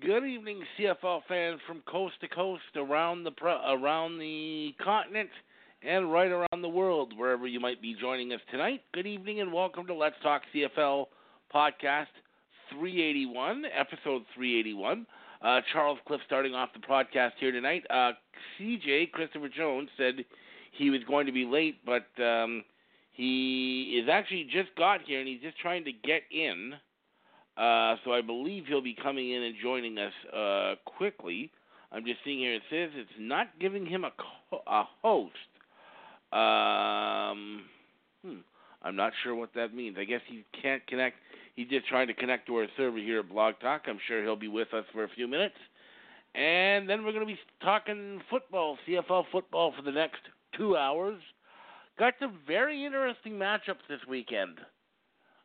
Good evening, CFL fans from coast to coast, around the around the continent, and right around the world, wherever you might be joining us tonight. Good evening, and welcome to Let's Talk CFL podcast 381, episode 381. Uh, Charles Cliff starting off the podcast here tonight. Uh, CJ Christopher Jones said he was going to be late, but um, he is actually just got here and he's just trying to get in. Uh, so I believe he'll be coming in and joining us uh, quickly. I'm just seeing here it says it's not giving him a, co- a host. Um, hmm, I'm not sure what that means. I guess he can't connect. He's just trying to connect to our server here at Blog Talk. I'm sure he'll be with us for a few minutes. And then we're going to be talking football, CFL football, for the next two hours. Got some very interesting matchups this weekend.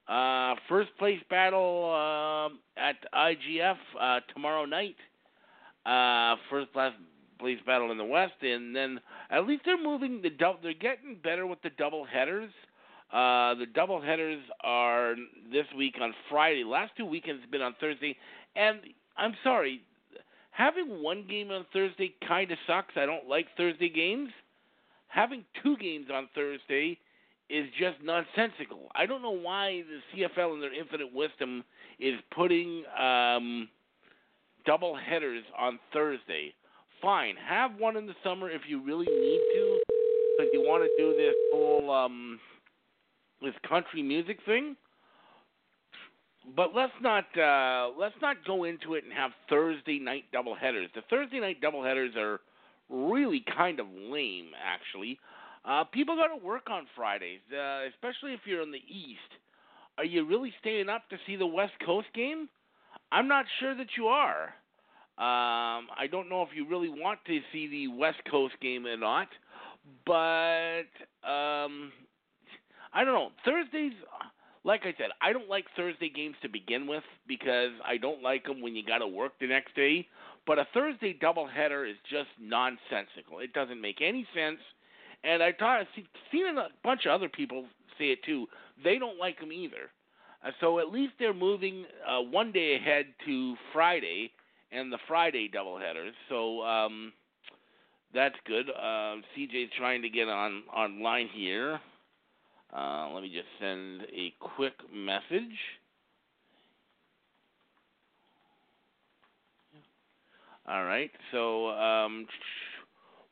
Uh, first place battle um at IGF uh, tomorrow night. Uh, first place battle in the West, and then at least they're moving the dou- They're getting better with the double headers. Uh, the double headers are this week on Friday. Last two weekends have been on Thursday, and I'm sorry, having one game on Thursday kind of sucks. I don't like Thursday games. Having two games on Thursday is just nonsensical. I don't know why the CFL in their infinite wisdom is putting um, double headers on Thursday. Fine, have one in the summer if you really need to, because you want to do this whole um, this country music thing. But let's not uh, let's not go into it and have Thursday night double headers. The Thursday night double headers are really kind of lame, actually. Uh, people got to work on Fridays, uh, especially if you're in the East. Are you really staying up to see the West Coast game? I'm not sure that you are. Um, I don't know if you really want to see the West Coast game or not, but um, I don't know. Thursdays, like I said, I don't like Thursday games to begin with because I don't like them when you got to work the next day. But a Thursday doubleheader is just nonsensical. It doesn't make any sense and I thought I've seen a bunch of other people say it too. They don't like them either. Uh, so at least they're moving uh, one day ahead to Friday and the Friday doubleheaders. So um, that's good. Uh, CJ's trying to get on online here. Uh, let me just send a quick message. All right. So um,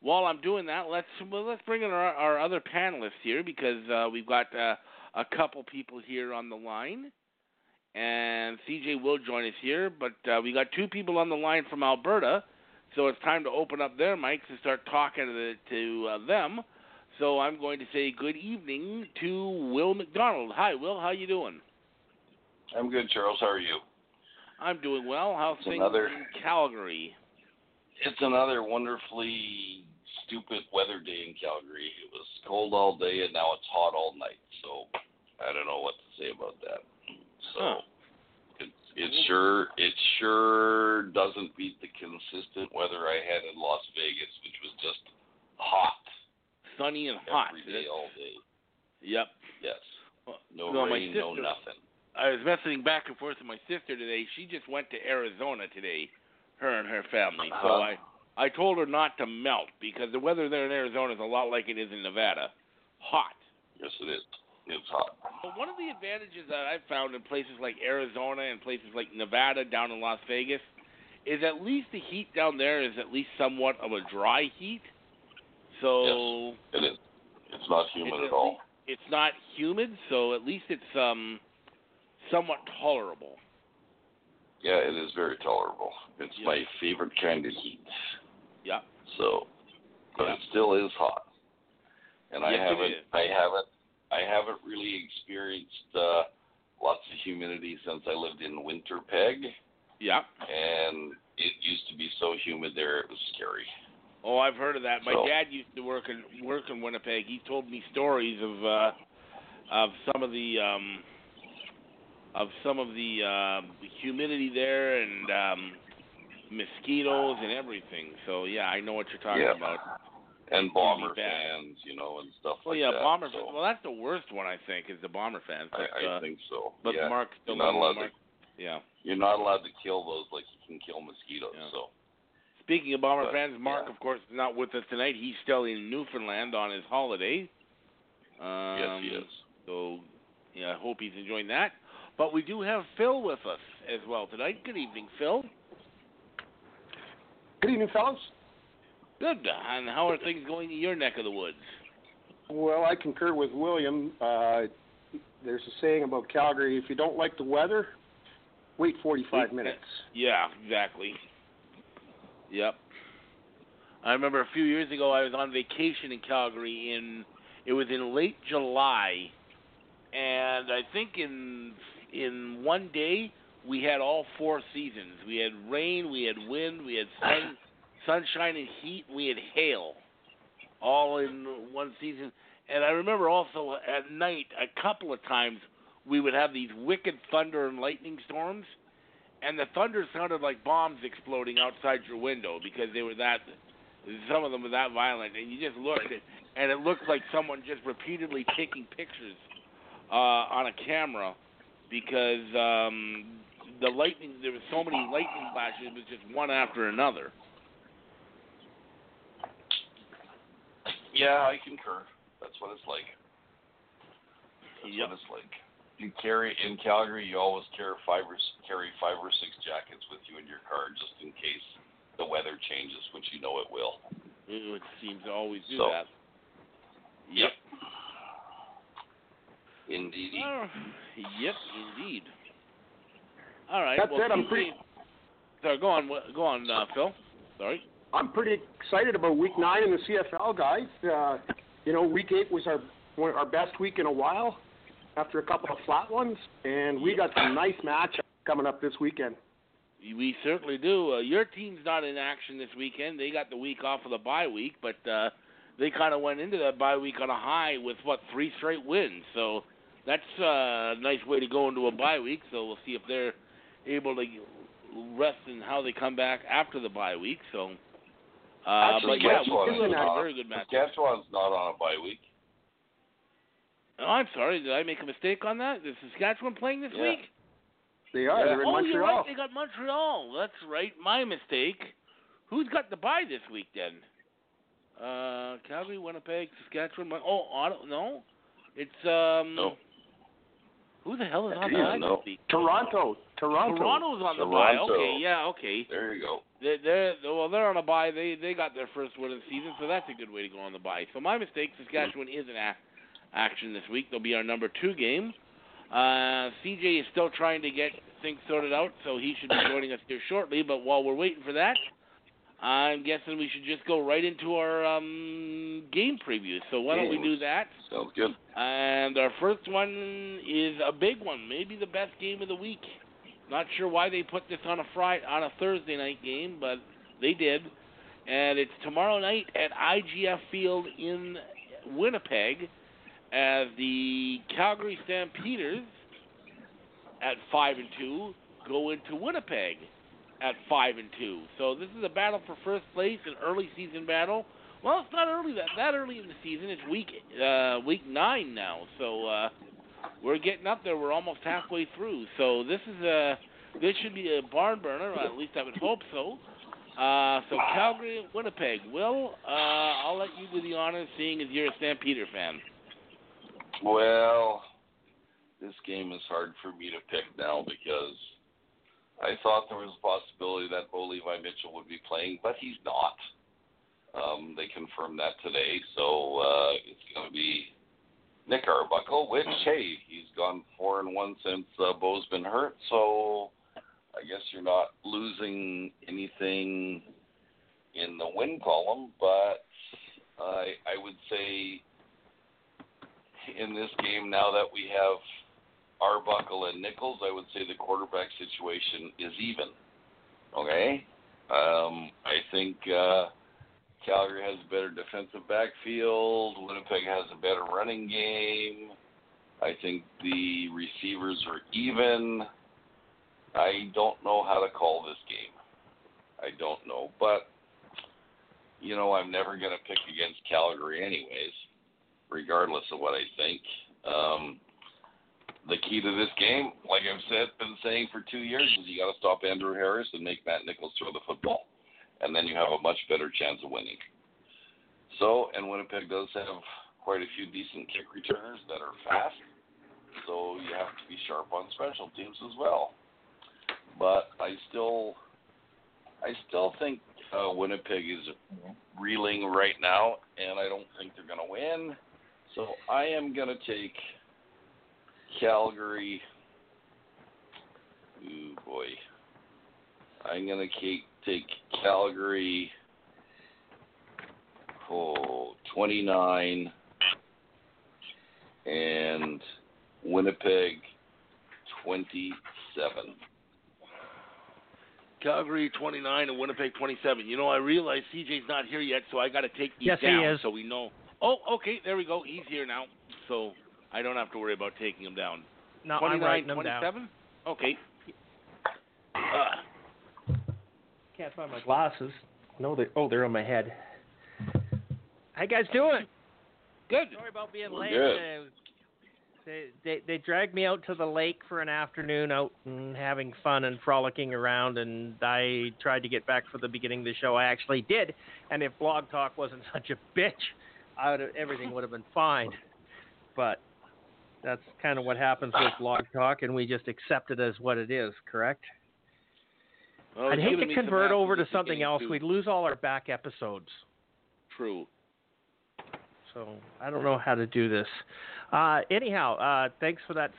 while I'm doing that, let's well, let's bring in our, our other panelists here because uh, we've got uh, a couple people here on the line, and CJ will join us here. But uh, we got two people on the line from Alberta, so it's time to open up their mics and start talking to, the, to uh, them. So I'm going to say good evening to Will McDonald. Hi, Will. How you doing? I'm good, Charles. How are you? I'm doing well. How's It's things another- in Calgary? It's another wonderfully stupid weather day in Calgary. It was cold all day and now it's hot all night. So I don't know what to say about that. So Huh. it it sure it sure doesn't beat the consistent weather I had in Las Vegas, which was just hot Sunny and hot. every day all day. Yep. Yes. No Well, rain, no nothing. I was messaging back and forth with my sister today. She just went to Arizona today, her and her family. So Uh-huh. I I told her not to melt because the weather there in Arizona is a lot like it is in Nevada, hot. Yes, it is. It's hot. But one of the advantages that I've found in places like Arizona and places like Nevada down in Las Vegas is at least the heat down there is at least somewhat of a dry heat. So It is. It's not humid It's at all. it's not humid, so at least it's um somewhat tolerable. Yeah, it is very tolerable. It's my favorite kind of heat. Yeah. So, but Yeah. it still is hot, and I Yes, it haven't. I haven't, I haven't really experienced uh, lots of humidity since I lived in Winterpeg, Yeah. and it used to be so humid there it was scary. Oh, I've heard of that. My So- dad used to work in work in Winnipeg. He told me stories of uh of some of the um of some of the uh, humidity there and um mosquitoes and everything. So yeah, I know what you're talking Yeah. about. And bomber fans, you know, and stuff Well, like yeah, that. bomber. so Well, that's the worst one I think is the bomber fans. I, But, I uh, think so. but yeah. Mark still You're not allowed Mark, to. Yeah. You're not allowed to kill those like you can kill mosquitoes. Yeah. So Speaking of bomber But, fans, Mark, yeah. of course, is not with us tonight. He's still in Newfoundland on his holiday. Um, yes, he is. So, yeah, I hope he's enjoying that. But we do have Phil with us as well tonight. Good evening, Phil. Good evening, fellas. Good. And how are things going in your neck of the woods? Well, I concur with William. Uh, there's a saying about Calgary: if you don't like the weather, wait 45 Wait, minutes. Yeah, exactly. Yep. I remember a few years ago I was on vacation in Calgary in it was in late July and I think in in one day we had all four seasons. We had rain, we had wind, we had sun sunshine and heat, we had hail. All in one season. And I remember also at night a couple of times we would have these wicked thunder and lightning storms and the thunder sounded like bombs exploding outside your window because they were that some of them were that violent and you just looked at, and it looked like someone just repeatedly taking pictures uh on a camera because um the lightning there were so many lightning flashes it was just one after another Yeah, I concur. That's what it's like. That's Yep. what it's like. You carry in Calgary. You always carry five or carry five or six jackets with you in your car just in case the weather changes, which you know it will. it seems to always do So- that Yep. Indeedy. Oh, yep indeed all right That well said, I'm pretty- sorry go on go on uh, Phil sorry I'm pretty excited about Week Nine in the CFL, guys. Uh, you know, Week Eight was our our best week in a while, after a couple of flat ones, and we got some nice matchups coming up this weekend. We certainly do. Uh, your team's not in action this weekend. They got the week off of the bye week, but uh, they kind of went into that bye week on a high with what three straight wins. So that's uh, a nice way to go into a bye week. So we'll see if they're able to rest and how they come back after the bye week. So, uh, Actually, but yeah, Saskatchewan we is did a not. very good match. Saskatchewan's not on a bye week. Oh, I'm sorry. Did I make a mistake on that? Is Saskatchewan playing this Yeah. week? They are. Yeah. They're in oh, Montreal. you're right. They got Montreal. That's right. My mistake. Who's got the bye this week then? Uh, Calgary, Winnipeg, Saskatchewan. Mon- oh, Ottawa. No, it's um. No. Who the hell is on the Yeah, no. this week? Toronto. Toronto. Toronto's on the bye. Okay, yeah, okay. There you go. They're, they're well, they're on a bye. They they got their first win of the season, so that's a good way to go on the bye. So my mistake. Saskatchewan is in a- action this week. They'll be our number two game. Uh, CJ is still trying to get things sorted out, so he should be joining us here shortly. But while we're waiting for that, I'm guessing we should just go right into our um, game preview. So why don't we do that? Sounds good. And our first one is a big one, maybe the best game of the week. Not sure why they put this on a Friday, on a Thursday night game, but they did. And it's tomorrow night at IGF Field in Winnipeg, as the Calgary Stampeders at five and two go into Winnipeg at five and two. So this is a battle for first place, an early season battle. Well, it's not early that that early in the season. It's week uh, week nine now, so uh, we're getting up there. We're almost halfway through. So this is a this should be a barn burner. At least I would hope so. Uh, so Calgary, Winnipeg. Will uh, I'll let you do the honors, seeing as you're a Stampeder fan. Well, this game is hard for me to pick now because I thought there was a possibility that Bo Levi Mitchell would be playing, but he's not. Um, they confirmed that today, so uh, it's going to be Nick Arbuckle, which hey, he's gone four and one since uh, Bo's been hurt, so I guess you're not losing anything in the win column, but I I would say in this game now that we have Arbuckle and Nichols, I would say the quarterback situation is even. Okay? Um, I think uh, Calgary has a better defensive backfield. Winnipeg has a better running game. I think the receivers are even. I don't know how to call this game. I don't know. But, you know, I'm never going to pick against Calgary, anyways, regardless of what I think. Um, the key to this game, like I've said, been saying for two years, is you got to stop Andrew Harris and make Matt Nichols throw the football, and then you have a much better chance of winning. So, and Winnipeg does have quite a few decent kick returners that are fast, so you have to be sharp on special teams as well. But I still, I still think uh, Winnipeg is reeling right now, and I don't think they're going to win. So I am going to take Calgary. Ooh boy. I'm gonna keep, take Calgary. Oh, 29 and Winnipeg 27. Calgary 29 and Winnipeg 27. You know, I realize CJ's not here yet, so I got to take these Yes, he down is. so we know. Oh, okay, there we go. He's here now, so I don't have to worry about taking him down. No, I'm 29, writing them down. 27? Okay. Uh, Can't find my glasses. No, they oh they're on my head. How you guys doing? good. Sorry about being We're late. good. They, they they dragged me out to the lake for an afternoon, out and having fun and frolicking around, and I tried to get back for the beginning of the show. I actually did, and if Blog Talk wasn't such a bitch, I would everything would have been fine. But that's kind of what happens with Blog Talk, and we just accept it as what it is. Correct? Well, I'd hate to convert over to something else. too. We'd lose all our back episodes. True. So I don't know how to do this. Uh, anyhow, uh, thanks for that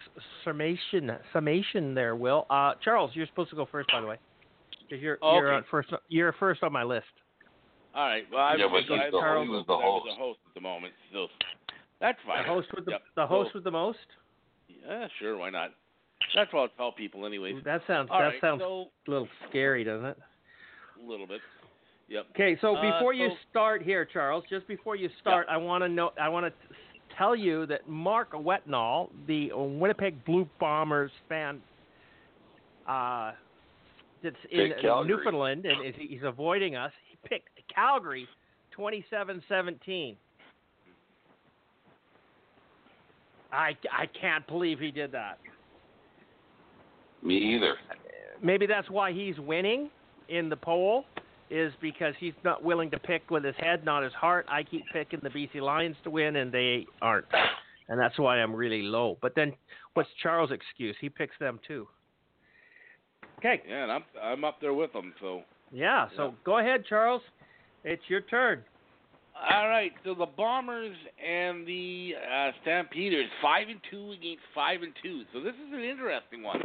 summation summation there, Will. Uh, Charles, you're supposed to go first, by the way. 'Cause you're Oh, you're okay. on first. You're first on my list. All right. Well, I'm, Yeah, but I'm, he's the- Charles, he was but the host. the host at the moment, so that's The host with the Yep. the host So- with the most. Yeah, sure. Why not? That's what I'll tell people, anyways. That sounds All that right, sounds so a little scary, doesn't it? a little bit. Yep. Okay, so Uh, before you start here, Charles, just before you start, I want to know. I want to tell you that Mark Wetnall, the Winnipeg Blue Bombers fan, uh, that's in. Newfoundland and is, he's avoiding us. He picked Calgary, 27-17. I I can't believe he did that. Me either. maybe that's why he's winning in the poll is because he's not willing to pick with his head, not his heart. I keep picking the BC Lions to win, and they aren't, and that's why I'm really low. But then, what's Charles' excuse? He picks them too. Okay, Yeah, and I'm I'm up there with them. So yeah. So Yeah. go ahead, Charles. It's your turn. All right. So the Bombers and the uh, Stampeders five and two against five and two. So this is an interesting one.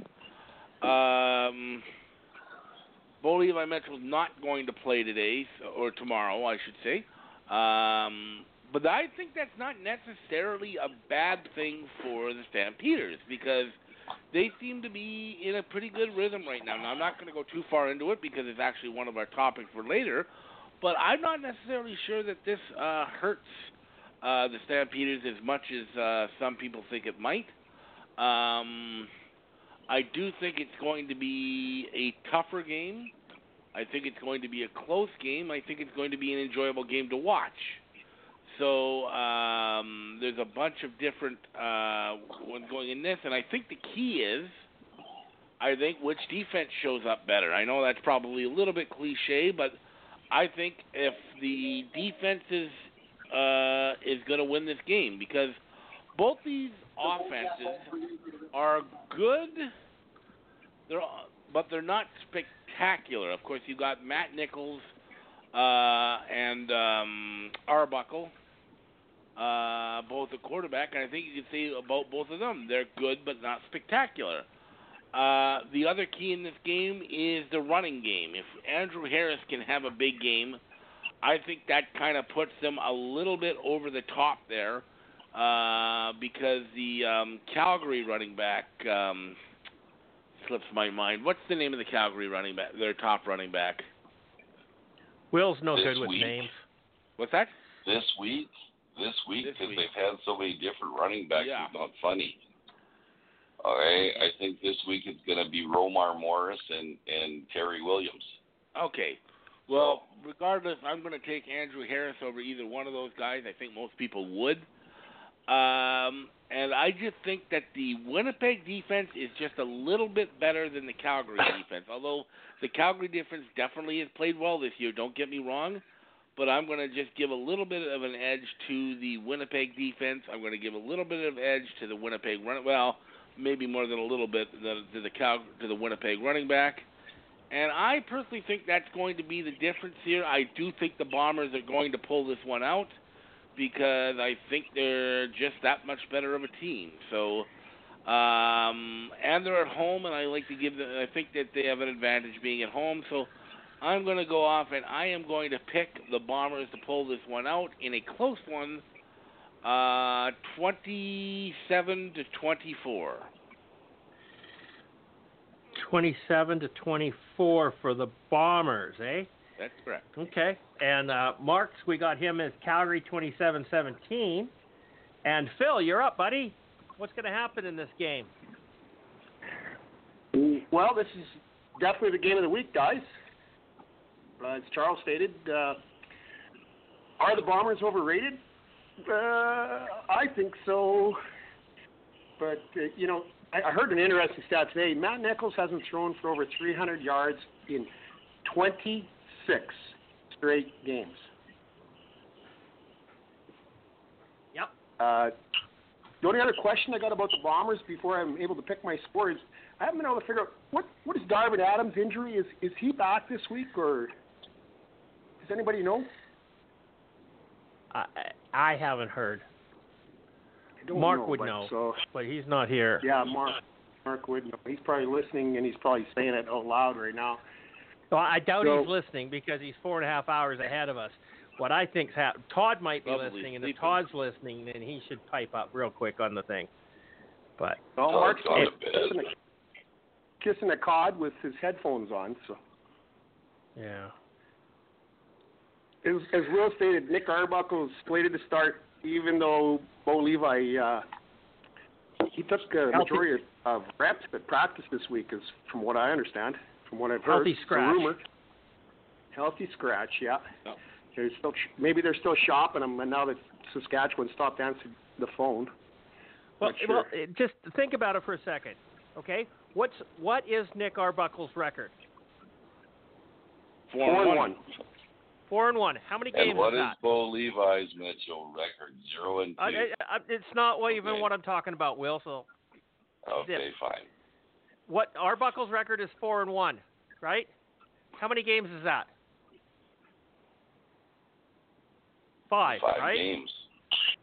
Um, Bo Levi Mitchell's not going to play today or tomorrow, I should say. Um, but I think that's not necessarily a bad thing for the Stampeders because they seem to be in a pretty good rhythm right now. Now I'm not going to go too far into it because it's actually one of our topics for later. But I'm not necessarily sure that this uh, hurts uh, the Stampeders as much as uh, some people think it might. Um, I do think it's going to be a tougher game. I think it's going to be a close game. I think it's going to be an enjoyable game to watch. So um, there's a bunch of different uh, ones going in this, and I think the key is, I think which defense shows up better. I know that's probably a little bit cliche, but I think if the defense is uh, is going to win this game because both these offenses are good. They're but they're not spectacular. Of course, you've got Matt Nichols uh, and um, Arbuckle, uh, both a quarterback, and I think you can say about both of them, they're good but not spectacular. Uh, the other key in this game is the running game. If Andrew Harris can have a big game, I think that kind of puts them a little bit over the top there uh, because the um, Calgary running back um, slips my mind. What's the name of the Calgary running back? Their top running back. Will's no This good with week. names. What's that? This week, this week, because they've had so many different running backs, Yeah. it's not funny. All right, I think this week it's going to be Romar Morris and and Terry Williams. Okay. Well, regardless, I'm going to take Andrew Harris over either one of those guys. I think most people would. Um, and I just think that the Winnipeg defense is just a little bit better than the Calgary defense. Although the Calgary defense definitely has played well this year, don't get me wrong. But I'm going to just give a little bit of an edge to the Winnipeg defense. I'm going to give a little bit of edge to the Winnipeg run. Well, maybe more than a little bit to the Cal to the Winnipeg running back. And I personally think that's going to be the difference here. I do think the Bombers are going to pull this one out because I think they're just that much better of a team. So, um, and they're at home, and I like to give them. I think that they have an advantage being at home. So, I'm going to go off, and I am going to pick the Bombers to pull this one out in a close one, uh, 27 to 24. 27 to 24 for the Bombers, eh? That's correct. Okay. And uh, Marks, we got him as Calgary 27-17. And Phil, you're up, buddy. What's going to happen in this game? Well, this is definitely the game of the week, guys. Uh, as Charles stated, uh, are the Bombers overrated? Uh, I think so. But, uh, you know, I, I heard an interesting stat today. Matt Nichols hasn't thrown for over 300 yards in 26 straight games. Yep. Uh, the only other question I got about the Bombers before I'm able to pick my score is I haven't been able to figure out what what is Darvin Adams' injury? Is is he back this week or does anybody know? I, I haven't heard, I don't Mark know, would but know. So but he's not here. yeah, Mark Mark would know. He's probably listening and he's probably saying it out loud right now. Well, I doubt So- he's listening because he's four and a half hours ahead of us. What I think's happened, Todd might be Probably listening, and if. Todd's listening, then he should pipe up real quick on the thing. But Well, Oh, Mark's gone to kissing a, kissing a cod with his headphones on. So yeah, as, as Will stated, Nick Arbuckle is slated to start, even though Bo Levi uh, he took a Healthy- majority of reps at practice this week, is from what I understand, from what I've heard. Healthy It's scratch. rumor. Healthy scratch, yeah. Yep. They're still maybe they're still shopping him, and now that Saskatchewan stopped answering the phone. Well, sure. well, just think about it for a second, okay? What's what is Nick Arbuckle's record? Four, Four and and one. one. Four and one. How many games And what is is? Bo Levi's Mitchell record? Zero and uh, two. I, I, I, it's not what, even what I'm talking about, Will. So okay, fine. what Arbuckle's record is four and one, right? How many games is that? Five, Five right? games.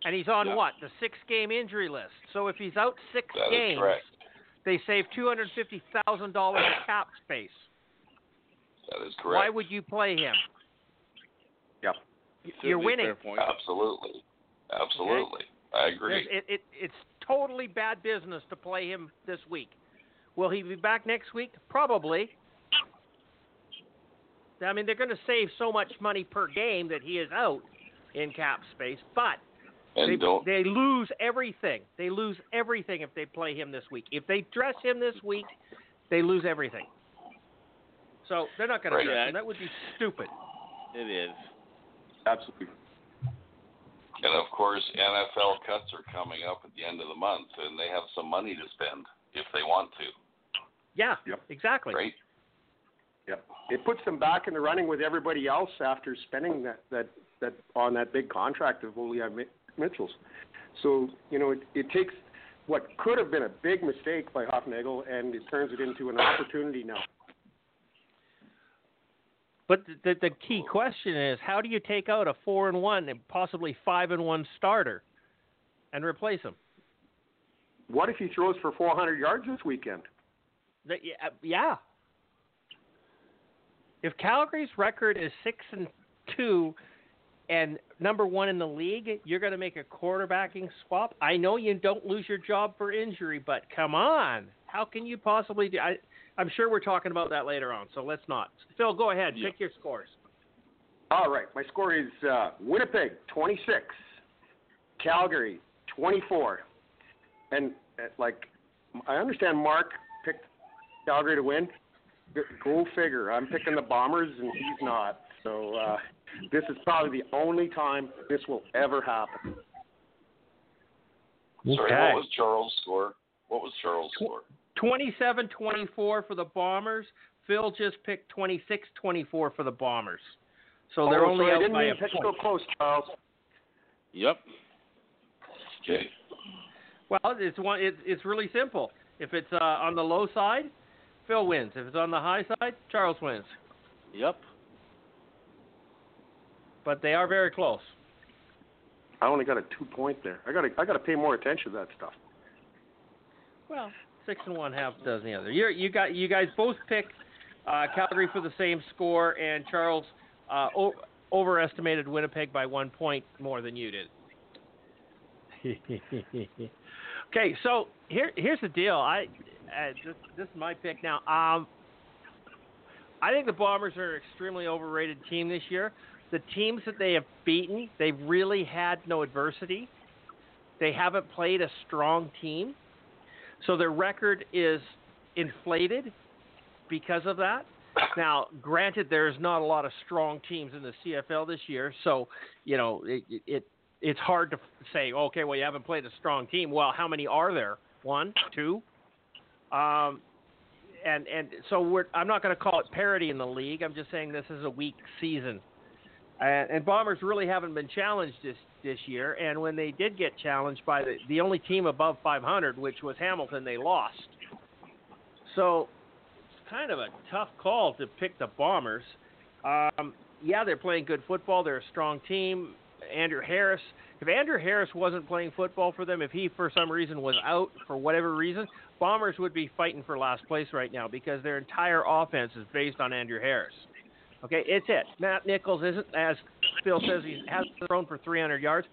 And he's on Yeah. what? The six game injury list. So if he's out six That games, they save two hundred fifty thousand dollars in cap space. That is correct. Why would you play him? Yep. You're winning. Fair point. Absolutely. Absolutely. I agree. It, it, it's totally bad business to play him this week. Will he be back next week? Probably. I mean, they're going to save so much money per game that he is out in cap space, but and they, don't they lose everything. They lose everything if they play him this week. If they dress him this week, they lose everything. So they're not going Right. to dress him. That would be stupid. It is. Absolutely. and of course NFL cuts are coming up at the end of the month and they have some money to spend if they want to. Yeah, Yep. exactly. Right? Yep. It puts them back in the running with everybody else after spending that that that on that big contract of Leah Mi- Mitchell's. So you know it, it takes what could have been a big mistake by Hufnagel and it turns it into an opportunity now. But the, the the key question is, how do you take out a four and one and possibly five and one starter, and replace him? What if he throws for 400 yards this weekend? The, yeah, uh, yeah. If Calgary's record is six and two, and number one in the league, you're going to make a quarterbacking swap. I know you don't lose your job for injury, but come on, how can you possibly do? I, I'm sure we're talking about that later on, so let's not. Phil, go ahead, Yeah. pick your scores. All right, my score is uh, Winnipeg 26, Calgary 24, and uh, like I understand Mark picked Calgary to win. G- Go figure. I'm picking the Bombers and he's not. So uh, this is probably the only time this will ever happen. Sorry, what was Charles' score? What was Charles' score? 27-24 for the Bombers. Phil just picked 26-24 for the Bombers. So they're oh, only sorry, I out didn't by mean a to pick point. so close, Charles. Yep. Okay. Well, it's one. It's it's really simple. If it's uh, on the low side, Phil wins. If it's on the high side, Charles wins. Yep. But they are very close. I only got a two point there. I got to I got to pay more attention to that stuff. Well, six and one, half dozen the other. You you got you guys both picked uh, Calgary for the same score, and Charles uh, o- overestimated Winnipeg by one point more than you did. okay, so here here's the deal. I uh, this, this is my pick now. Um, I think the Bombers are an extremely overrated team this year. The teams that they have beaten, they've really had no adversity. They haven't played a strong team. So their record is inflated because of that. Now, granted, there's not a lot of strong teams in the CFL this year, so you know it, it, it it's hard to say. Okay, well, you haven't played a strong team. Well, how many are there? One, two, um, and and so we're. I'm not going to call it parity in the league. I'm just saying this is a weak season, and, and Bombers really haven't been challenged this this year. And when they did get challenged by the the only team above 500, which was Hamilton, they lost. So it's kind of a tough call to pick the Bombers. Um, yeah, they're playing good football. They're a strong team. Andrew Harris. If Andrew Harris wasn't playing football for them, if he for some reason was out for whatever reason, Bombers would be fighting for last place right now because their entire offense is based on Andrew Harris. Okay, it's it. Matt Nichols isn't, as Phil says, he hasn't thrown for 300 yards.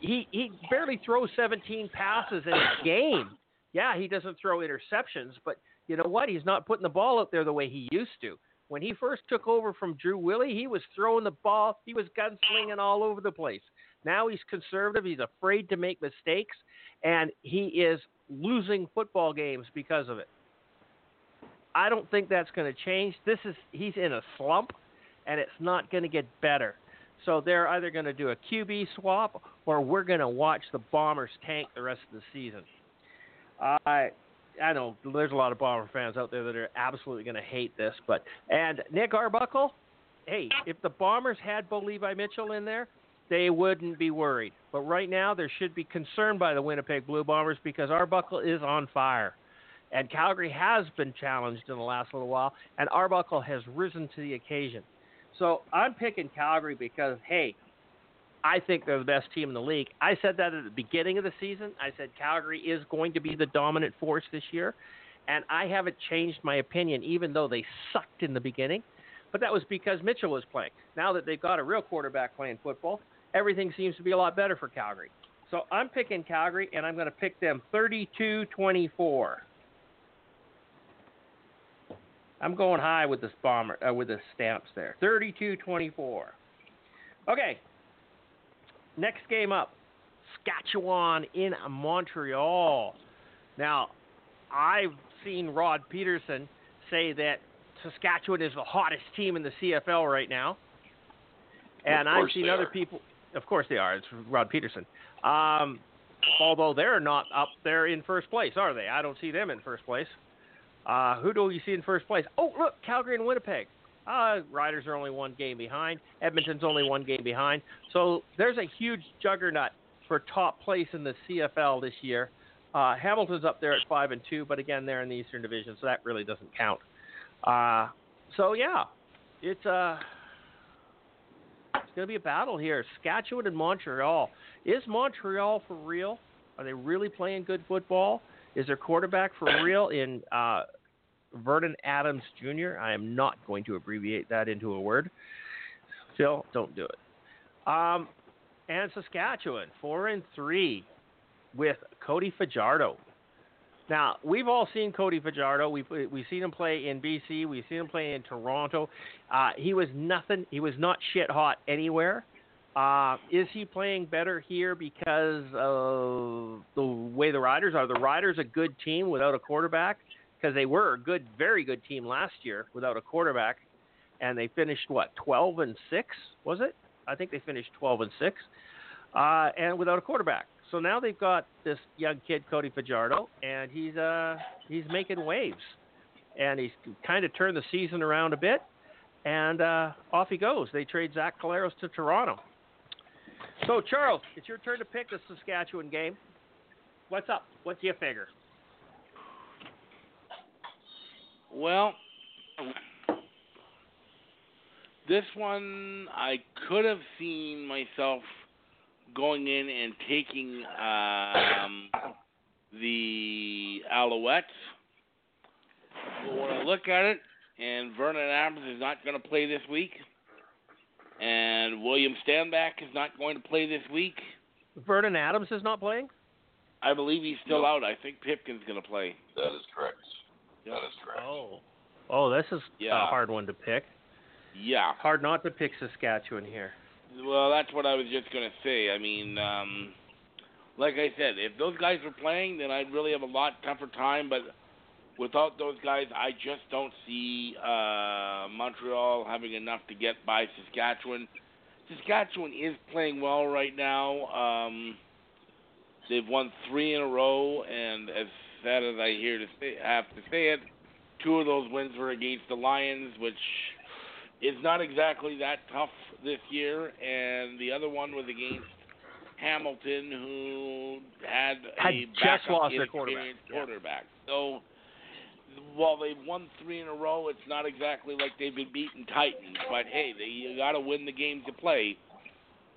He he barely throws 17 passes in a game. Yeah, he doesn't throw interceptions, but you know what? He's not putting the ball out there the way he used to. When he first took over from Drew Willy, he was throwing the ball. He was gunslinging all over the place. Now he's conservative. He's afraid to make mistakes, and he is losing football games because of it. I don't think that's going to change. This is he's in a slump, and it's not going to get better. So they're either going to do a QB swap, or we're going to watch the Bombers tank the rest of the season. I I know there's a lot of Bomber fans out there that are absolutely going to hate this, but and Nick Arbuckle, hey, if the Bombers had Bo Levi Mitchell in there, they wouldn't be worried. But right now, there should be concern by the Winnipeg Blue Bombers because Arbuckle is on fire. And Calgary has been challenged in the last little while, and Arbuckle has risen to the occasion. So I'm picking Calgary because, hey, I think they're the best team in the league. I said that at the beginning of the season. I said Calgary is going to be the dominant force this year, and I haven't changed my opinion, even though they sucked in the beginning. But that was because Mitchell was playing. Now that they've got a real quarterback playing football, everything seems to be a lot better for Calgary. So I'm picking Calgary, and I'm going to pick them 32 24. I'm going high with this bomber uh, with the stamps there. 32-24. Okay. Next game up. Saskatchewan in Montreal. Now, I've seen Rod Pedersen say that Saskatchewan is the hottest team in the CFL right now. And I've seen other are. people of course they are. It's Rod Pedersen. Um, although they're not up there in first place, are they? I don't see them in first place. Uh, who do you see in first place? Oh, look, Calgary and Winnipeg. Uh, Riders are only one game behind. Edmonton's only one game behind. So there's a huge juggernaut for top place in the CFL this year. Uh, Hamilton's up there at five and two, but again, they're in the Eastern Division, so that really doesn't count. Uh, so yeah, it's uh, it's going to be a battle here. Saskatchewan and Montreal. Is Montreal for real? Are they really playing good football? Is their quarterback for real in uh, Vernon Adams Jr.? I am not going to abbreviate that into a word. Phil, don't do it. Um, and Saskatchewan, four and three, with Cody Fajardo. Now we've all seen Cody Fajardo. We've we've seen him play in BC. We've seen him play in Toronto. Uh, he was nothing. He was not shit hot anywhere. Uh, is he playing better here because of the way the Riders are? The Riders a good team without a quarterback because they were a good, very good team last year without a quarterback, and they finished what twelve and six was it? I think they finished twelve and six, uh, and without a quarterback. So now they've got this young kid Cody Fajardo, and he's uh he's making waves, and he's kind of turned the season around a bit, and uh, off he goes. They trade Zach Collaros to Toronto. So Charles, it's your turn to pick the Saskatchewan game. What's up? What do you figure? Well, this one I could have seen myself going in and taking um, the Alouettes. But when I look at it, and Vernon Adams is not going to play this week, and William Stanback is not going to play this week. Vernon Adams is not playing. I believe he's still No. out. I think Pipkin's going to play. That is correct. That is correct. Oh, oh, this is Yeah. a hard one to pick. Yeah. Hard not to pick Saskatchewan here. Well, that's what I was just gonna say. I mean, um, like I said, if those guys were playing, then I'd really have a lot tougher time. But without those guys, I just don't see uh, Montreal having enough to get by Saskatchewan. Saskatchewan is playing well right now. Um, they've won three in a row, and as sad as I hear to say, have to say it, two of those wins were against the Lions, which is not exactly that tough this year, and the other one was against Hamilton, who had, Had a just lost their quarterback, inexperienced yeah. quarterback. So while they've won three in a row, it's not exactly like they've been beaten Titans. But hey, they, you got to win the games you play.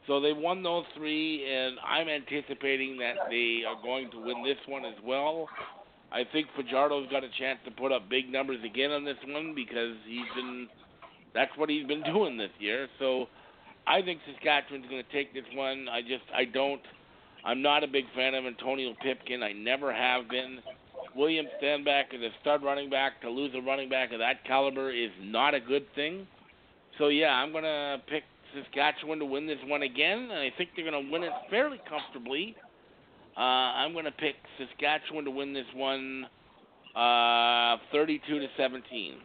So they won those three, and I'm anticipating that they are going to win this one as well. I think Fajardo's got a chance to put up big numbers again on this one because he's been that's what he's been doing this year. So I think Saskatchewan's going to take this one. I just I don't I'm not a big fan of Antonio Pipkin. I never have been. William Stanback is a stud running back. To lose a running back of that caliber is not a good thing. So yeah, I'm to pick Saskatchewan to win this one again, and I think they're to win it fairly comfortably. Uh, I'm to pick Saskatchewan to win this one, uh, 32 to 17.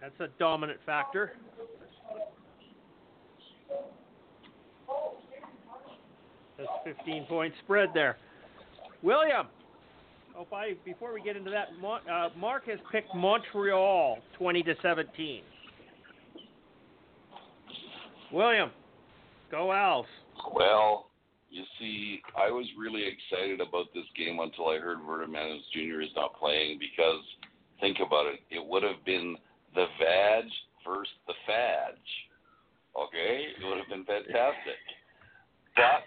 That's a dominant factor. That's 15 point spread there. William, oh, by, before we get into that, Mon- uh, Mark has picked Montreal 20 to 17. William, go Owls. Well, you see, I was really excited about this game until I heard Vernon Adams Jr. is not playing because think about it, it would have been the Vag versus the Fadge. Okay, it would have been fantastic. But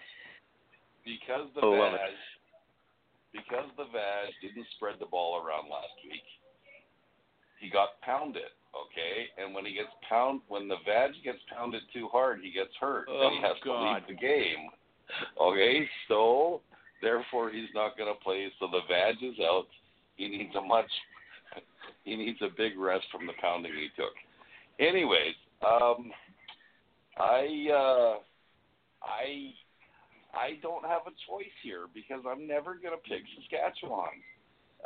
because the Oh, well, Vag, because the Vag didn't spread the ball around last week, he got pounded. Okay, and when he gets pound, when the Vag gets pounded too hard, he gets hurt and he Oh, has to leave the game. Okay, so therefore he's not going to play. So the Vag is out. He needs a much, he needs a big rest from the pounding he took. Anyways, um, I, uh, I, I don't have a choice here because I'm never going to pick Saskatchewan.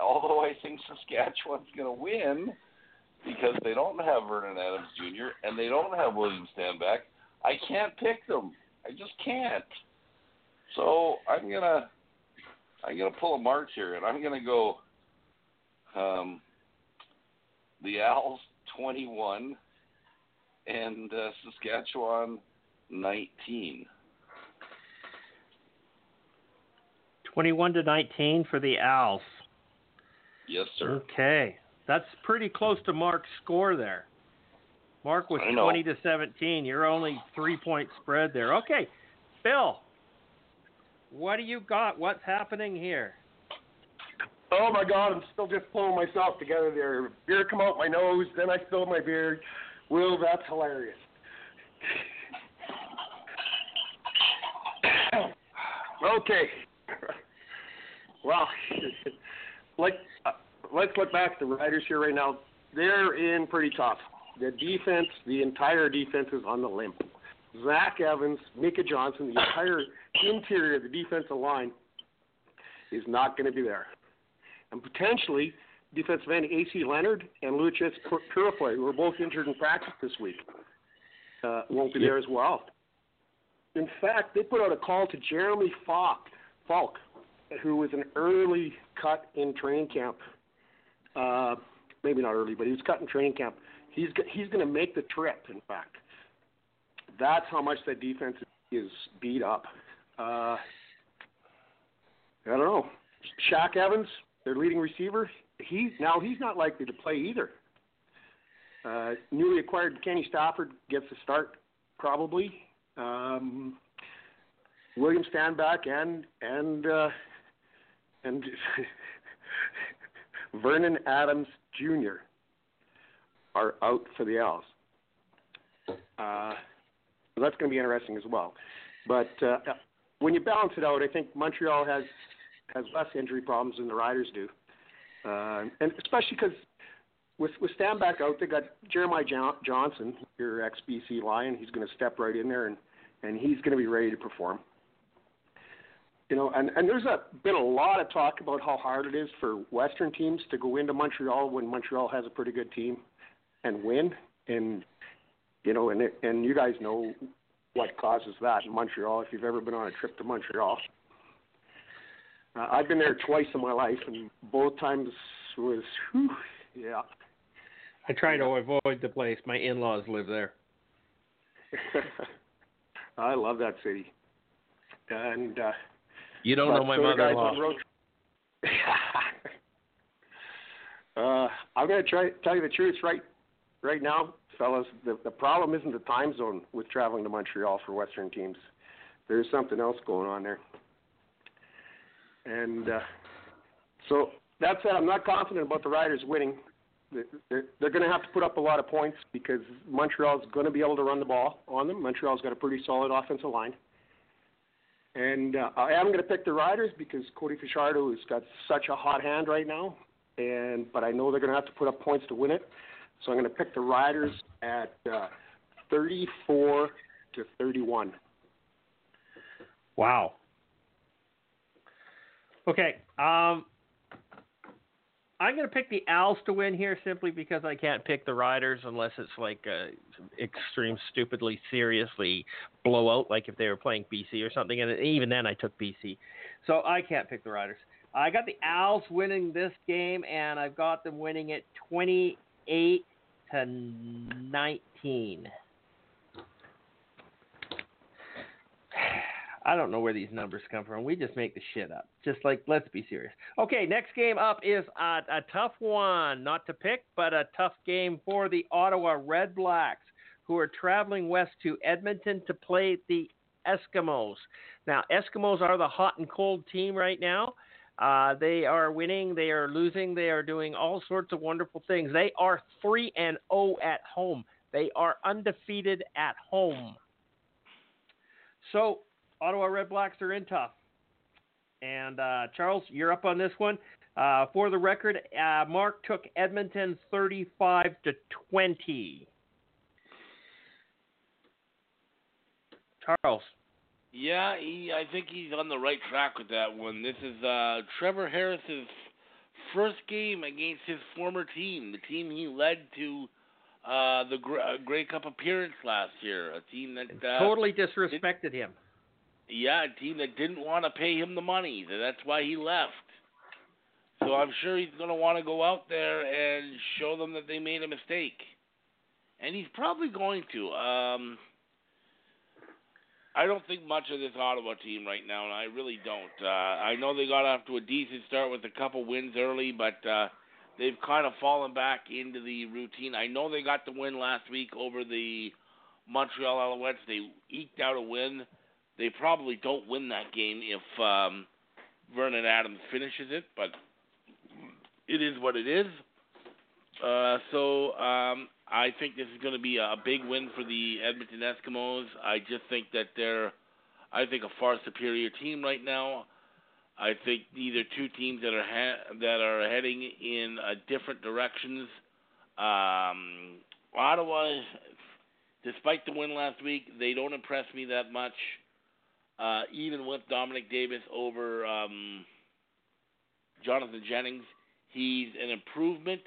Although I think Saskatchewan's going to win because they don't have Vernon Adams Jr. and they don't have William Stanback, I can't pick them. I just can't. So I'm gonna I'm gonna pull a march here, and I'm gonna go um, the Owls 21 and uh, Saskatchewan 19. 21 to 19 for the Owls. Yes, sir. Okay. That's pretty close to Mark's score there. Mark was 20 to 17. You're only three point spread there. Okay. Bill, what do you got? What's happening here? Oh my God, I'm still just pulling myself together there. Beer come out my nose, then I spilled my beer. Will, that's hilarious. okay. Well, like uh, let's look back at the Riders here right now. They're in pretty tough. The defense, the entire defense is on the limp. Zach Evans, Micah Johnson, the entire interior of the defensive line is not going to be there. And potentially, defensive end A.C. Leonard and Lucius Purifoy, who were both injured in practice this week, uh, won't be there as well. In fact, they put out a call to Jeremy Falk, Falk who was an early cut in training camp. Uh, maybe not early, but he was cut in training camp. He's he's going to make the trip. In fact, that's how much that defense is beat up. Uh, I don't know. Shaq Evans, their leading receiver, he now he's not likely to play either. Uh, newly acquired Kenny Stafford gets the start probably. Um, William Stanback and and uh, and Vernon Adams Jr. are out for the Owls. Uh, that's going to be interesting as well. But uh, when you balance it out, I think Montreal has has less injury problems than the Riders do, uh, and especially because with with Stanback out, they got Jeremiah Johnson, your ex BC Lion. He's going to step right in there and and he's going to be ready to perform. You know, and, and there's a, been a lot of talk about how hard it is for Western teams to go into Montreal when Montreal has a pretty good team and win. And you know, and it, and you guys know what causes that in Montreal if you've ever been on a trip to Montreal. Uh, I've been there twice in my life, and both times was, whew, yeah. I try to avoid the place. My in-laws live there. I love that city. And uh, you don't know my mother-in-law. uh, I'm going to try tell you the truth right right now, fellas. The the problem isn't the time zone with traveling to Montreal for Western teams. There's something else going on there. And uh, so that said, I'm not confident about the Riders winning they're, they're going to have to put up a lot of points because Montreal's going to be able to run the ball on them. Montreal's got a pretty solid offensive line. And uh, I am going to pick the Riders because Cody Fajardo has got such a hot hand right now. And but I know they're going to have to put up points to win it. So I'm going to pick the Riders at uh, 34 to 31. Wow. Okay. Um, I'm going to pick the Owls to win here simply because I can't pick the Riders unless it's like uh, a extreme, stupidly, seriously blowout, like if they were playing BC or something. And even then, I took BC, so I can't pick the Riders. I got the Owls winning this game, and I've got them winning it 28 to 19. I don't know where these numbers come from. We just make the shit up. Just like, let's be serious. Okay, next game up is a, a tough one, not to pick, but a tough game for the Ottawa Red Blacks, who are traveling west to Edmonton to play the Eskimos. Now, Eskimos are the hot and cold team right now. Uh, they are winning, they are losing, they are doing all sorts of wonderful things. They are 3 and 0 at home. They are undefeated at home. So Ottawa Red Blacks are in tough. And uh, Charles, you're up on this one. Uh, for the record, uh, Mark took Edmonton 35 to 20. Charles. Yeah, he, I think he's on the right track with that one. This is uh, Trevor Harris's first game against his former team, the team he led to uh, the Grey Cup appearance last year, a team that uh, totally disrespected him. Yeah, a team that didn't want to pay him the money. That's why he left. So I'm sure he's going to want to go out there and show them that they made a mistake. And he's probably going to. Um, I don't think much of this Ottawa team right now, and I really don't. Uh, I know they got off to a decent start with a couple wins early, but uh, they've kind of fallen back into the routine. I know they got the win last week over the Montreal Alouettes. They eked out a win they probably don't win that game if um, Vernon Adams finishes it, but it is what it is. Uh, so um, I think this is going to be a big win for the Edmonton Eskimos. I just think that they're I think a far superior team right now. I think these are two teams that are ha- that are heading in uh, different directions. Um, Ottawa, despite the win last week, they don't impress me that much. Uh, even with Dominique Davis over um, Jonathan Jennings, he's an improvement,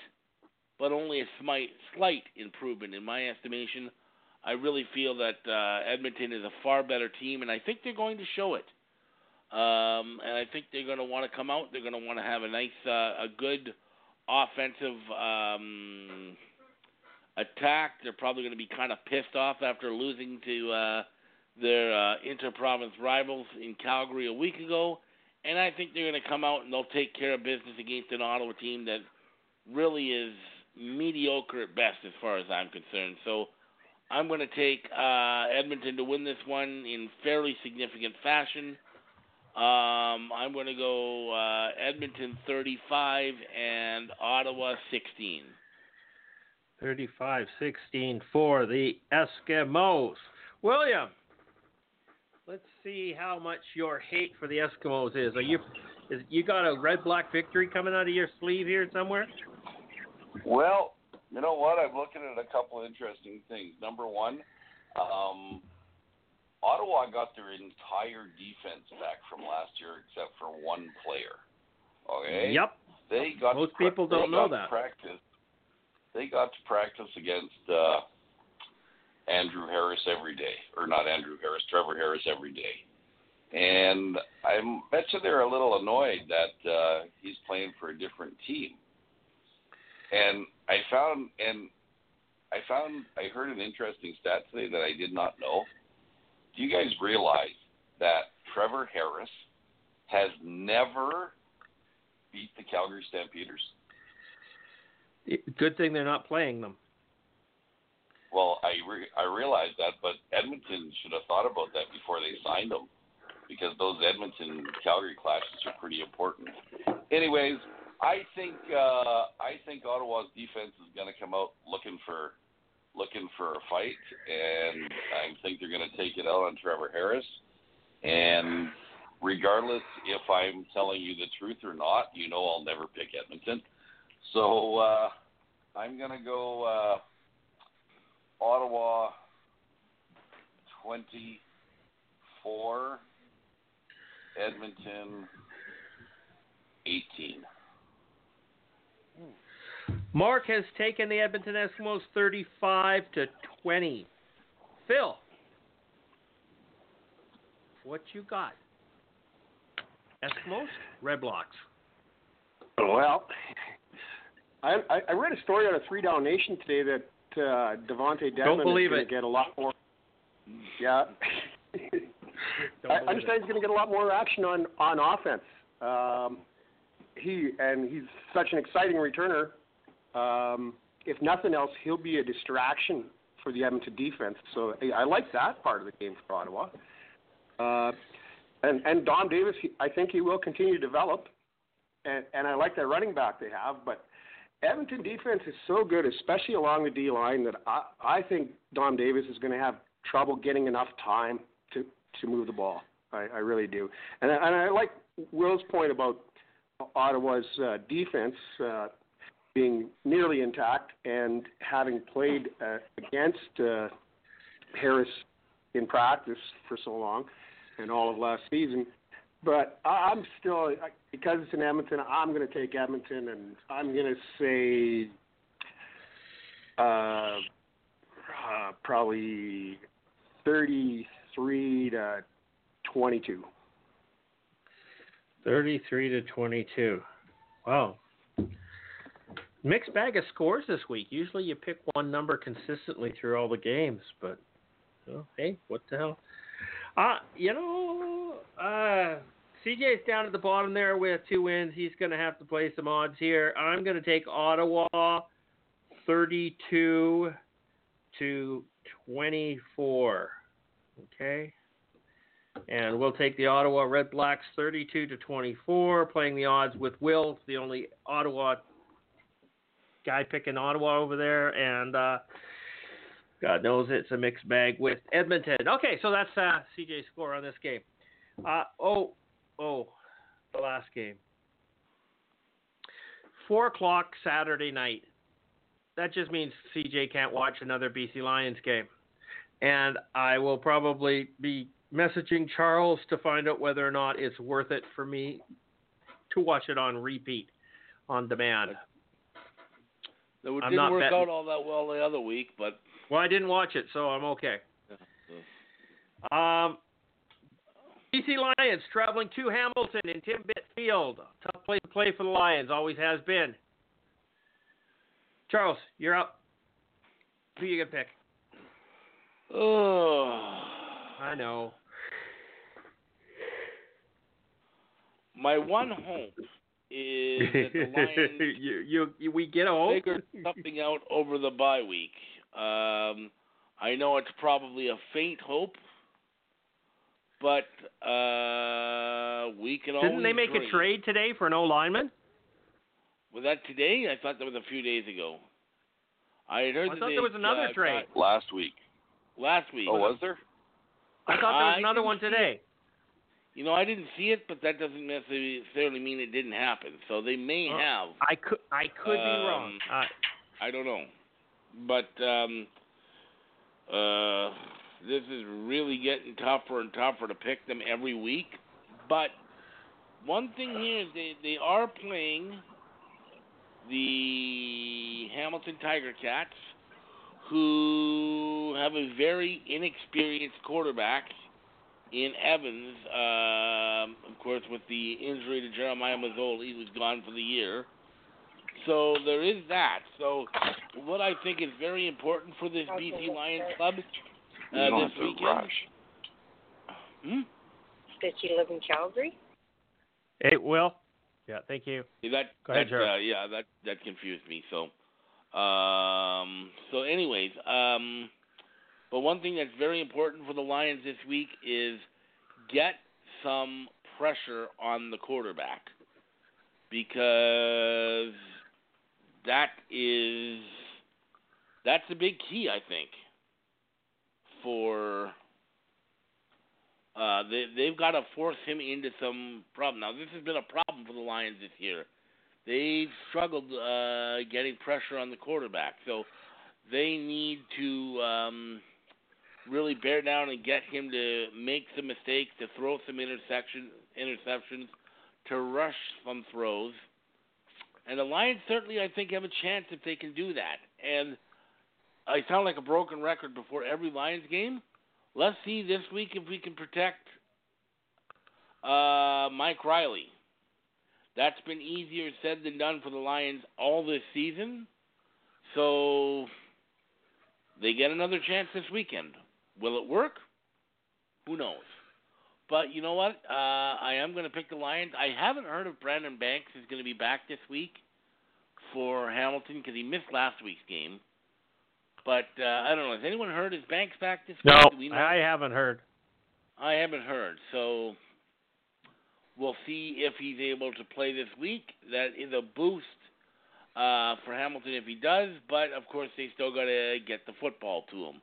but only a slight, slight improvement in my estimation. I really feel that uh, Edmonton is a far better team, and I think they're going to show it. Um, and I think they're going to want to come out. They're going to want to have a nice, uh, a good offensive um, attack. They're probably going to be kind of pissed off after losing to uh, their uh, inter-province rivals in Calgary a week ago. And I think they're going to come out and they'll take care of business against an Ottawa team that really is mediocre at best, as far as I'm concerned. So I'm going to take uh, Edmonton to win this one in fairly significant fashion. Um, I'm going to go uh, Edmonton 35 and Ottawa 16. 35 16 for the Eskimos. William, see how much your hate for the Eskimos is. Are you is you got a red black victory coming out of your sleeve here somewhere? Well, you know what? I'm looking at a couple of interesting things. Number one, um, Ottawa got their entire defense back from last year except for one player. Okay. Yep. They got Most pra- people don't they know got to that. Practice. They got to practice against uh, Andrew Harris every day, or not Andrew Harris, Trevor Harris every day. And I bet you they're a little annoyed that uh, he's playing for a different team. And I found and I found I heard an interesting stat today that I did not know. Do you guys realize that Trevor Harris has never beat the Calgary Stampeders? Good thing they're not playing them. Well, I re- I realize that, but Edmonton should have thought about that before they signed him, because those Edmonton Calgary clashes are pretty important. Anyways, I think uh, I think Ottawa's defense is going to come out looking for looking for a fight, and I think they're going to take it out on Trevor Harris. And regardless if I'm telling you the truth or not, you know I'll never pick Edmonton. So uh, I'm going to go uh, Ottawa 24, Edmonton 18. Mark has taken the Edmonton Eskimos 35 to 20. Phil, what you got? Eskimos, Red Blacks. Well, I, I I read a story out of Three Down Nation today that uh, DeVonte Dedmon believe is going it. to get a lot more. Yeah. I understand he's going to get a lot more action on on offense. Um, he and he's such an exciting returner. Um, if nothing else, he'll be a distraction for the Edmonton defense. So I, I like that part of the game for Ottawa. Uh, and and Dom Davis, he, I think he will continue to develop. And and I like that running back they have, but Edmonton defense is so good, especially along the D line, that I I think Dom Davis is going to have trouble getting enough time to to move the ball. I, I really do, and and I like Will's point about Ottawa's uh, defense uh, being nearly intact and having played uh, against uh, Harris in practice for so long and all of last season. But I- I'm still because it's in Edmonton. I'm going to take Edmonton, and I'm going to say uh, uh, probably 33 to 22. 33 to 22. Wow. Mixed bag of scores this week. Usually you pick one number consistently through all the games, but well, hey, what the hell? Uh, you know, uh, CJ's down at the bottom there with two wins. He's going to have to play some odds here. I'm going to take Ottawa 32 to 24. Okay? And we'll take the Ottawa Red Blacks 32 to 24, playing the odds with Will, the only Ottawa guy picking Ottawa over there. And uh, God knows it's a mixed bag with Edmonton. Okay, so that's uh, CJ's score on this game. Uh, oh, oh, the last game. Four o'clock Saturday night. That just means CJ can't watch another BC Lions game. And I will probably be messaging Charles to find out whether or not it's worth it for me to watch it on repeat on demand. It didn't work betting. out all that well the other week, but Well, I didn't watch it, so I'm okay. Um, BC Lions traveling to Hamilton in Timbit Field. Tough place to play for the Lions, always has been. Charles, you're up. Who you gonna pick? oh, I know. my one hope is that the Lions you, you, you, we get a hope. figure something out over the bye week. Um, I know it's probably a faint hope, but uh, we can always Didn't they make dream. a trade today for an O lineman? Was that today? I thought that was a few days ago. I heard I that thought they, there was another uh, trade. Last week. last week. Oh, was there? I thought there was I another one today. You know, I didn't see it, but that doesn't necessarily mean it didn't happen. So they may Oh. have. I could I could be wrong. Um, Uh, I don't know. But um uh this is really getting tougher and tougher to pick them every week. But one thing here is they, they are playing the Hamilton Tiger Cats who have a very inexperienced quarterback in Evans, um, of course, with the injury to Jeremiah Masoli, who's gone for the year. So there is that. So what I think is very important for this BC Lions club uh, don't this have to weekend. rush. Hmm? Does she live in Calgary? hey, Will. Yeah, thank you. Yeah, that Go ahead, that, Gerald. uh, yeah, that that confused me. So, um, so anyways, um, but one thing that's very important for the Lions this week is get some pressure on the quarterback because that is that's a big key, I think, for uh, they they've got to force him into some problem. Now, this has been a problem for the Lions this year. They've struggled uh, getting pressure on the quarterback, so they need to um, really bear down and get him to make some mistakes, to throw some intersection interceptions, to rush some throws. And the Lions certainly, I think, have a chance if they can do that. And I sound like a broken record before every Lions game. Let's see this week if we can protect uh, Mike Reilly. That's been easier said than done for the Lions all this season. So they get another chance this weekend. Will it work? Who knows? But you know what? Uh, I am going to pick the Lions. I haven't heard if Brandon Banks is going to be back this week for Hamilton because he missed last week's game. But uh, I don't know. Has anyone heard? Is Banks back this No, week? Know? I haven't heard. I haven't heard. So we'll see if he's able to play this week. That is a boost uh, for Hamilton if he does, but of course they still got to get the football to him.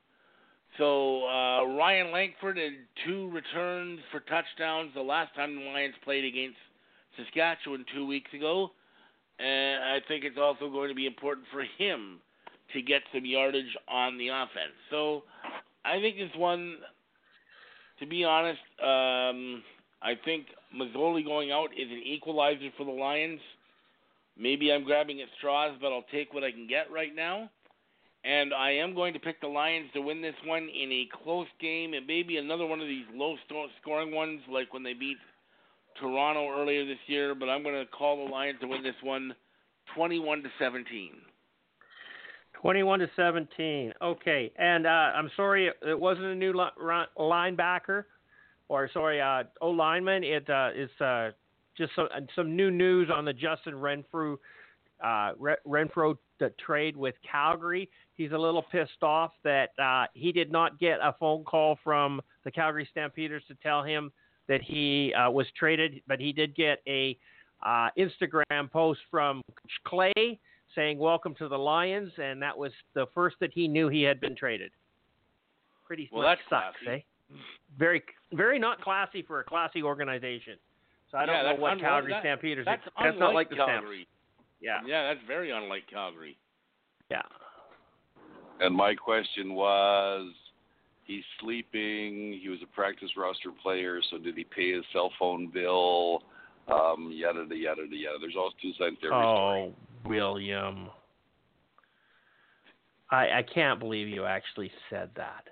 So uh, Ryan Lankford had two returns for touchdowns the last time the Lions played against Saskatchewan two weeks ago, and I think it's also going to be important for him to get some yardage on the offense. So I think this one to be honest, um, I think Masoli going out is an equalizer for the Lions. Maybe I'm grabbing at straws, but I'll take what I can get right now. And I am going to pick the Lions to win this one in a close game. It may be another one of these low scoring ones, like when they beat Toronto earlier this year. But I'm going to call the Lions to win this one, 21 to 17. 21 to 17. Okay, and uh, I'm sorry it wasn't a new li- linebacker, or sorry, uh, O lineman. It uh, uh, just some, some new news on the Justin Renfrew uh, Renfro the trade with Calgary. He's a little pissed off that uh, he did not get a phone call from the Calgary Stampeders to tell him that he uh, was traded, but he did get a uh, Instagram post from Clay saying "Welcome to the Lions," and that was the first that he knew he had been traded. Pretty Well, much that's sucks, classy. eh? Very, very not classy for a classy organization. So I don't Yeah, know what unlike- Calgary that- Stampeders. That's, that's not like the Stamps. Calgary. Yeah, Yeah, that's very unlike Calgary. yeah. And my question was, he's sleeping. He was a practice roster player, so did he pay his cell phone bill? Um, yada yada yada yada. There's always two sides to every story. William. I I can't believe you actually said that.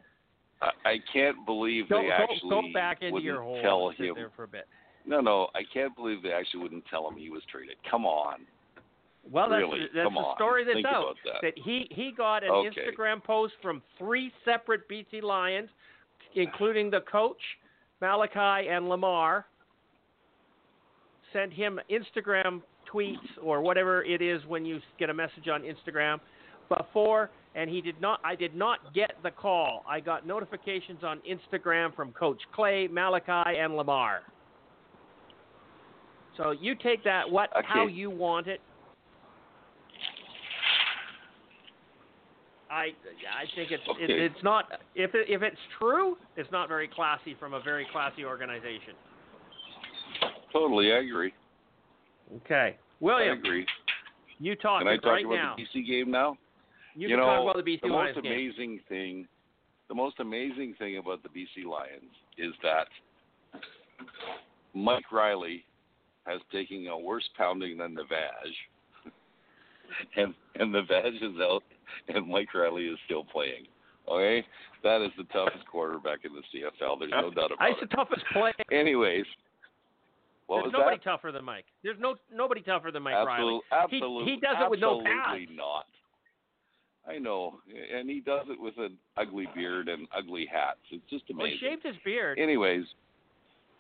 I, I can't believe Go, they go, actually go back into wouldn't your hole tell and sit him. there for a bit. No, no, I can't believe they actually wouldn't tell him he was traded. Come on. Well, that's Really? that's Come the on. story that's Think out. about that. he he got an Okay. Instagram post from three separate BC Lions, including the coach, Malachi, and Lamar. Sent him Instagram tweets or whatever it is when you get a message on Instagram before, and he did not. I did not get the call. I got notifications on Instagram from Coach Clay, Malachi, and Lamar. So you take that what how you want it. I I think it's it, it's not if it, if it's true, it's not very classy from a very classy organization. Totally, I agree. Okay, William. I agree. you talk Can I talk right about now. the BC game now? You, you can know, talk about the BC the Lions most game. amazing thing, the most amazing thing about the BC Lions is that Mike Reilly has taken a worse pounding than the Vag, and and the Vag is out, and Mike Reilly is still playing. Okay, that is the toughest quarterback in the CFL. There's no uh, doubt about I's the toughest play. Anyways, what There's nobody that? tougher than Mike. There's no nobody tougher than Mike Absolutely, Reilly. absolutely, he does it with no absolutely not. I know, and he does it with an ugly beard and ugly hats. It's just Well, he shaved his beard. Anyways,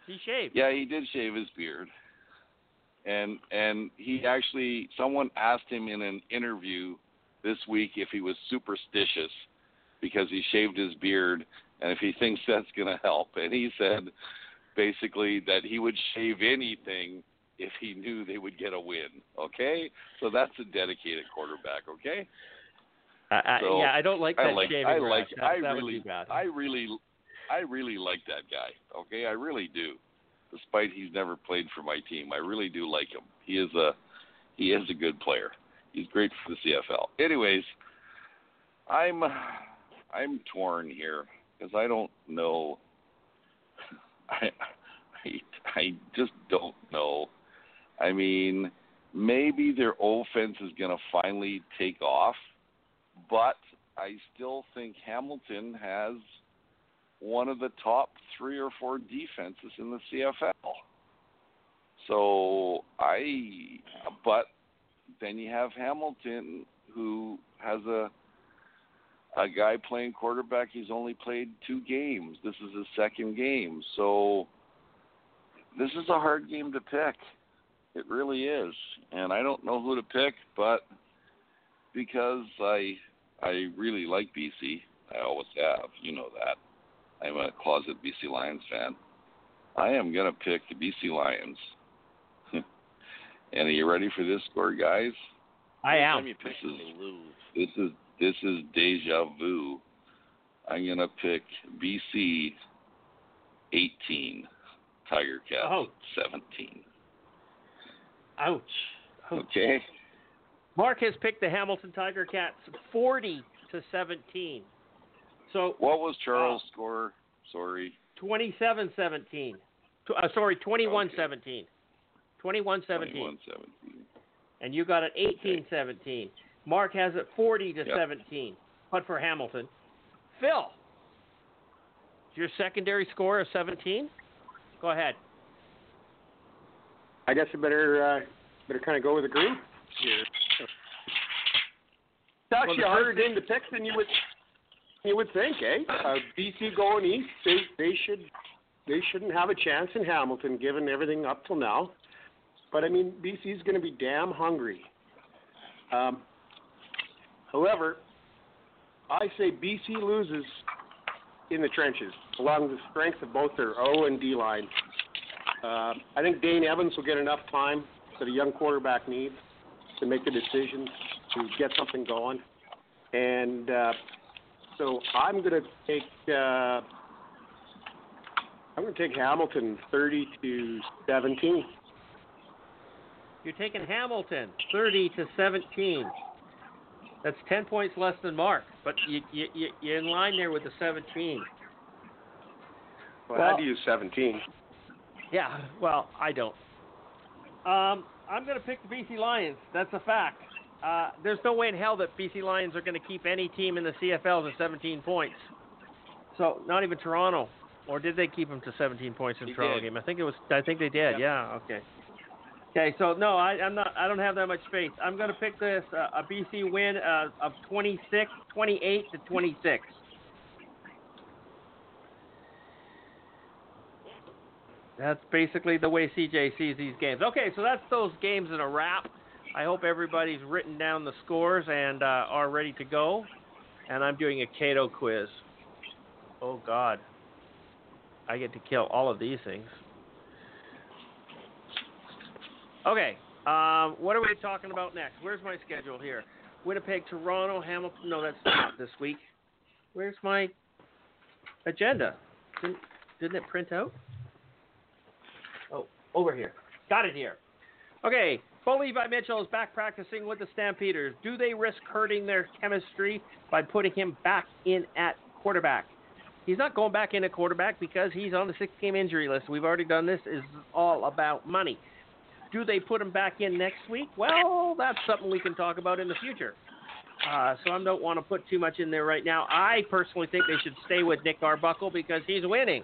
He shaved. yeah, he did shave his beard, and and he actually someone asked him in an interview this week if he was superstitious because he shaved his beard and if he thinks that's going to help, and he said basically that he would shave anything if he knew they would get a win. Okay, so that's a dedicated quarterback. Okay. I, I, So, yeah, I don't like that I like, shaving I like, That, I that really, would be bad. I really, I really like that guy. Okay, I really do. Despite he's never played for my team, I really do like him. He is a, he is a good player. He's great for the CFL. Anyways, I'm, I'm torn here because I don't know. I, I, just don't know. I mean, maybe their offense is going to finally take off but I still think Hamilton has one of the top three or four defenses in the CFL. So I, but then you have Hamilton who has a a guy playing quarterback. He's only played two games. This is his second game, so this is a hard game to pick. It really is, and I don't know who to pick, but because I I really like BC. I always have. You know that. I'm a closet BC Lions fan. I am gonna pick the BC Lions. and are you ready for this score, guys? I am. This is- This is this is deja vu. I'm gonna pick BC 18, Tiger Cats Oh. 17. Ouch. Ouch. Okay. Mark has picked the Hamilton Tiger Cats 40 to 17. So What was Charles' score? Sorry. 27-17. Tw- Uh, sorry, 21-17. 21-17. 21 17. And you got it 18-17. Mark has it 40 to Yep. 17. But for Hamilton, Phil, your secondary score of 17. Go ahead. I guess I better uh, better kind of go with the green. It's actually the a harder first- game to pick than you would you would think, eh? Uh, BC going east, they they should they shouldn't have a chance in Hamilton given everything up till now. But I mean, BC's going to be damn hungry. Um, however, I say BC loses in the trenches along the strength of both their O and D line. Uh, I think Dane Evans will get enough time that a young quarterback needs to make the decisions to get something going. And uh, So I'm going to take uh, I'm going to take Hamilton 30 to 17. You're taking Hamilton 30 to 17. That's 10 points less than Mark, but you, you, you, you're in line there with the 17. Well, Well- had to use 17. Yeah, well, I don't. Um, I'm going to pick the BC Lions. That's a fact. Uh, there's no way in hell that BC Lions are going to keep any team in the CFL to 17 points. So not even Toronto, or did they keep them to 17 points in They Toronto did. game? I think it was. I think they did. Yeah. Okay. Okay. So no, I, I'm not. I don't have that much faith. I'm going to pick this uh, a BC win uh, of 26, 28 to 26. That's basically the way CJ sees these games. Okay, so that's those games in a wrap. I hope everybody's written down the scores and uh, are ready to go. And I'm doing a Cato quiz. Oh God, I get to kill all of these things. Okay, um, what are we talking about next? Where's my schedule here? Winnipeg, Toronto, Hamilton. No, that's not this week. Where's my agenda? Didn't, didn't it print out? Oh, over here. Got it here. Okay, Bo Levi Mitchell is back practicing with the Stampeders. Do they risk hurting their chemistry by putting him back in at quarterback? He's not going back in at quarterback because he's on the six game injury list. We've already done this. Is all about money. Do they put him back in next week? Well, that's something we can talk about in the future. Uh, so I don't want to put too much in there right now. I personally think they should stay with Nick Arbuckle because he's winning.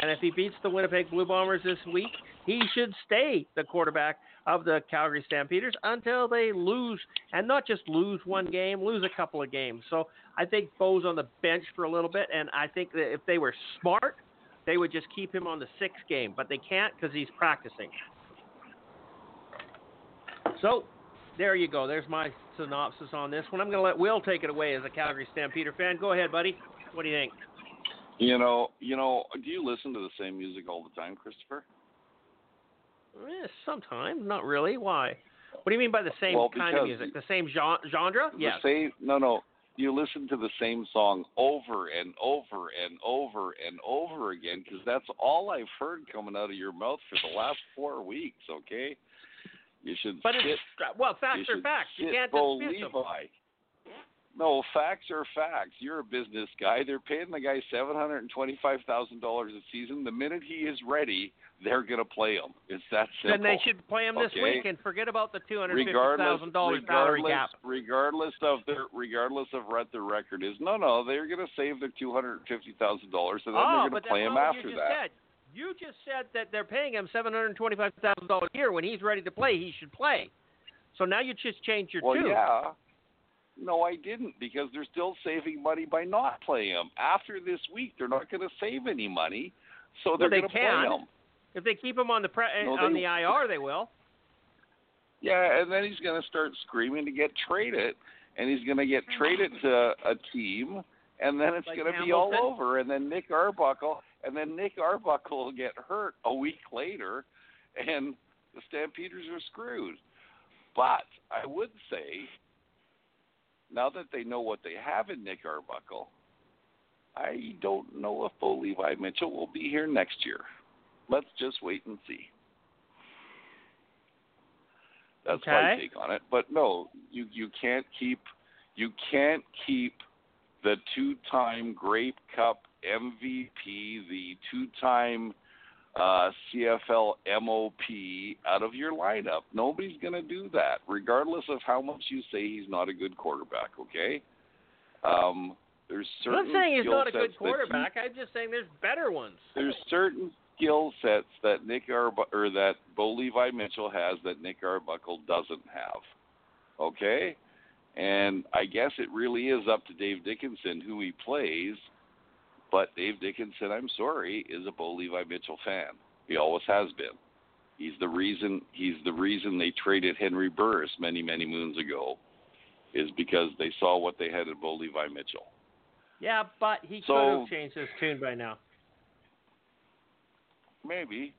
And if he beats the Winnipeg Blue Bombers this week, he should stay the quarterback of the Calgary Stampeders until they lose, and not just lose one game, lose a couple of games. So I think Bo's on the bench for a little bit, and I think that if they were smart, they would just keep him on the sixth game, but they can't because he's practicing. So there you go. There's my synopsis on this one. I'm going to let Will take it away as a Calgary Stampeder fan. Go ahead, buddy. What do you think? You know, you know, do you listen to the same music all the time, Christopher? Eh, sometimes, not really. Why? What do you mean by the same Well, kind of music? The same gen- genre? Yes. The same, no, no. You listen to the same song over and over and over and over again because that's all I've heard coming out of your mouth for the last four weeks. Okay, you should But sit. it's well, facts are facts. You can't Bo dispute them. No, facts are facts. You're a business guy. They're paying the guy seven hundred and twenty-five thousand dollars a season. The minute he is ready, they're gonna play him. It's that simple. Then they should play him this Okay. week and forget about the two hundred fifty thousand dollars salary regardless, cap. regardless of their, regardless of what their record is. No, no, they're going to save their two hundred fifty thousand dollars, and then oh, they're going to play him after that. said. You just said that they're paying him seven hundred twenty-five thousand dollars a year. When he's ready to play, he should play. So now you just changed your Well, tune. yeah. No, I didn't because they're still saving money by not playing him. After this week, they're not going to save any money, so they're they going to play him. If they keep him on the pre- No, on they- the IR, they will. Yeah, and then he's going to start screaming to get traded, and he's going to get traded to a team, and then it's Like going to be all over. And then Nick Arbuckle, and then Nick Arbuckle will get hurt a week later, and the Stampeders are screwed. But I would say, now that they know what they have in Nick Arbuckle, I don't know if Bo Levi Mitchell will be here next year. Let's just wait and see. That's my take on it. But no, you you can't keep you can't keep the two-time Grey Cup MVP, the two-time uh, CFL MOP out of your lineup. Nobody's going to do that, regardless of how much you say he's not a good quarterback. Okay. Um, there's I'm certain not saying he's not a good you- quarterback. I'm just saying there's better ones. there's certain skill sets that Nick Arbu- or that Bo Levi Mitchell has that Nick Arbuckle doesn't have. Okay? And I guess it really is up to Dave Dickenson who he plays, but Dave Dickenson, I'm sorry, is a Bo Levi Mitchell fan. He always has been. He's the reason he's the reason they traded Henry Burris many, many moons ago is because they saw what they had in Bo Levi Mitchell. Yeah, but he could have changed his tune by now. Maybe.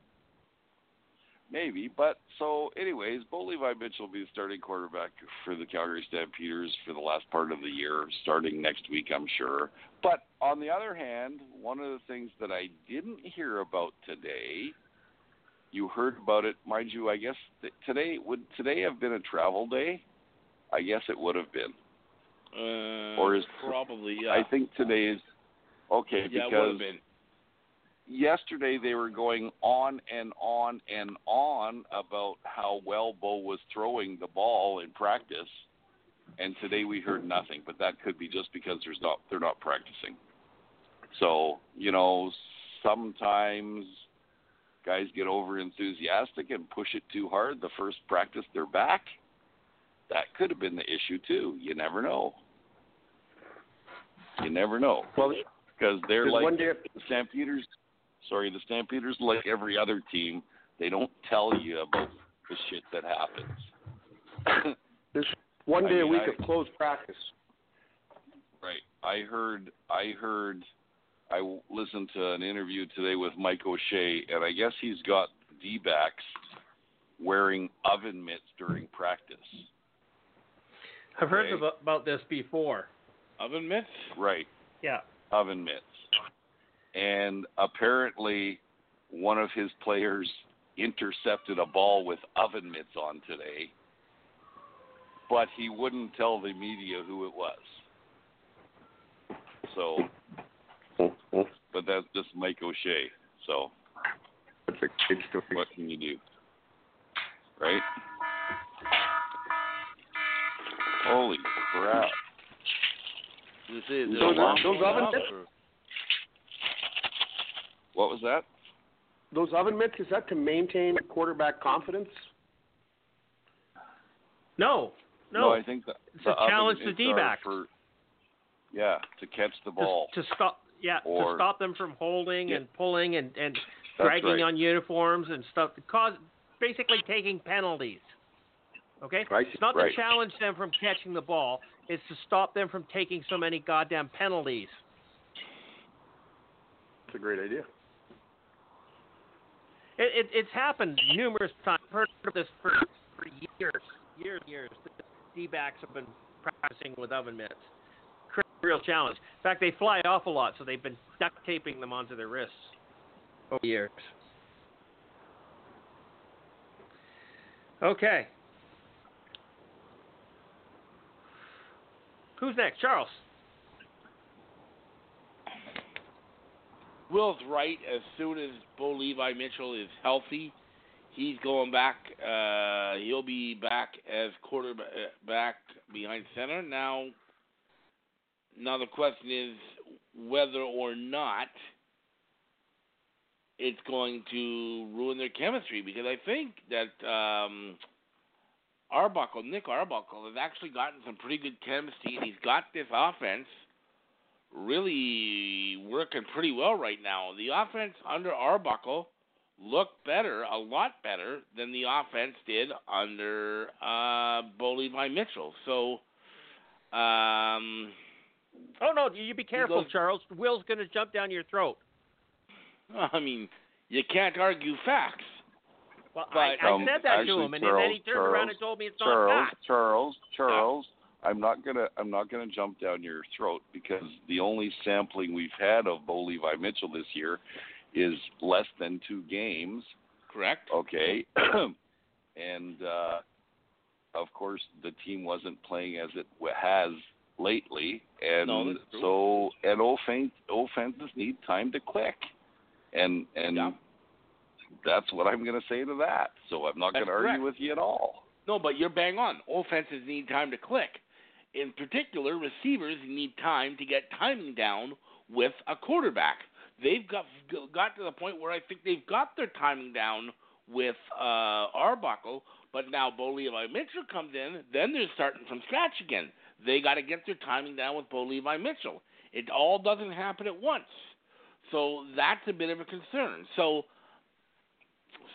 Maybe. But so, anyways, Bo Levi Mitchell will be the starting quarterback for the Calgary Stampeders for the last part of the year, starting next week, I'm sure. But on the other hand, one of the things that I didn't hear about today, you heard about it, mind you. I guess th- today would today have been a travel day. I guess it would have been. Uh, Or is- probably yeah. I think today is okay yeah, it would because have been. Yesterday they were going on and on and on about how well Bo was throwing the ball in practice, and today we heard nothing. But that could be just because there's not they're not practicing. So you know sometimes guys get over enthusiastic and push it too hard the first practice they're back. That could have been the issue too. You never know. You never know Well, because they're like one day. The Stampeders, sorry, the Stampeders, like every other team, they don't tell you about the shit that happens. There's one I day a mean, week I- of closed practice. right. I heard, I heard, I listened to an interview today with Mike O'Shea, and I guess he's got D backs wearing oven mitts during practice. I've heard Okay. about, about this before. Oven mitts? Right. Yeah. oven mitts. And apparently, one of his players intercepted a ball with oven mitts on today, but he wouldn't tell the media who it was. So, but that's just Mike O'Shea. So, That's a kid story. what can you do? Right? Holy crap. This is Those- those oven mitts? For- What was that? Those oven mitts is that to maintain quarterback confidence? No, no. no I think that It's the a challenge to mitts are D-backs. Yeah, to catch the ball. to stop. Yeah, Or- to stop them from holding Yeah. and pulling and and dragging right. on uniforms and stuff. Cause basically taking penalties. Okay. I see. It's not Right. to challenge them from catching the ball. It's to stop them from taking so many goddamn penalties. That's a great idea. It, it, it's happened numerous times. I've heard of this for, for years, years, years. D-backs have been practicing with oven mitts. Real challenge. In fact, they fly off a lot, so they've been duct taping them onto their wrists over the years. Okay. Who's next? Charles. Will's right. As soon as Bo Levi Mitchell is healthy, he's going back. Uh, he'll be back as quarterback back behind center. Now, now the question is whether or not it's going to ruin their chemistry because I think that um, Arbuckle, Nick Arbuckle, has actually gotten some pretty good chemistry, and he's got this offense really working pretty well right now. The offense under Arbuckle looked better, a lot better than the offense did under uh, Bo Levi Mitchell. So, um, Oh no, you be careful, goes- Charles. Will's going to jump down your throat. I mean, you can't argue facts. Well, But- I, I Um, said that actually, to him, and then he turned around and told me it's not Charles. Charles, Charles, I'm not gonna I'm not gonna jump down your throat because the only sampling we've had of Bo Levi Mitchell this year is less than two games. Correct? Okay. and uh of course the team wasn't playing as it has lately and No, so and offense offenses need time to click. And and Yeah. that's what I'm going to say to that. So I'm not going to argue with you at all. No, but you're bang on. Offenses need time to click. In particular, receivers need time to get timing down with a quarterback. They've got got to the point where I think they've got their timing down with uh, Arbuckle, but now Bo Levi Mitchell comes in, then they're starting from scratch again. They got to get their timing down with Bo Levi Mitchell. It all doesn't happen at once, so that's a bit of a concern. So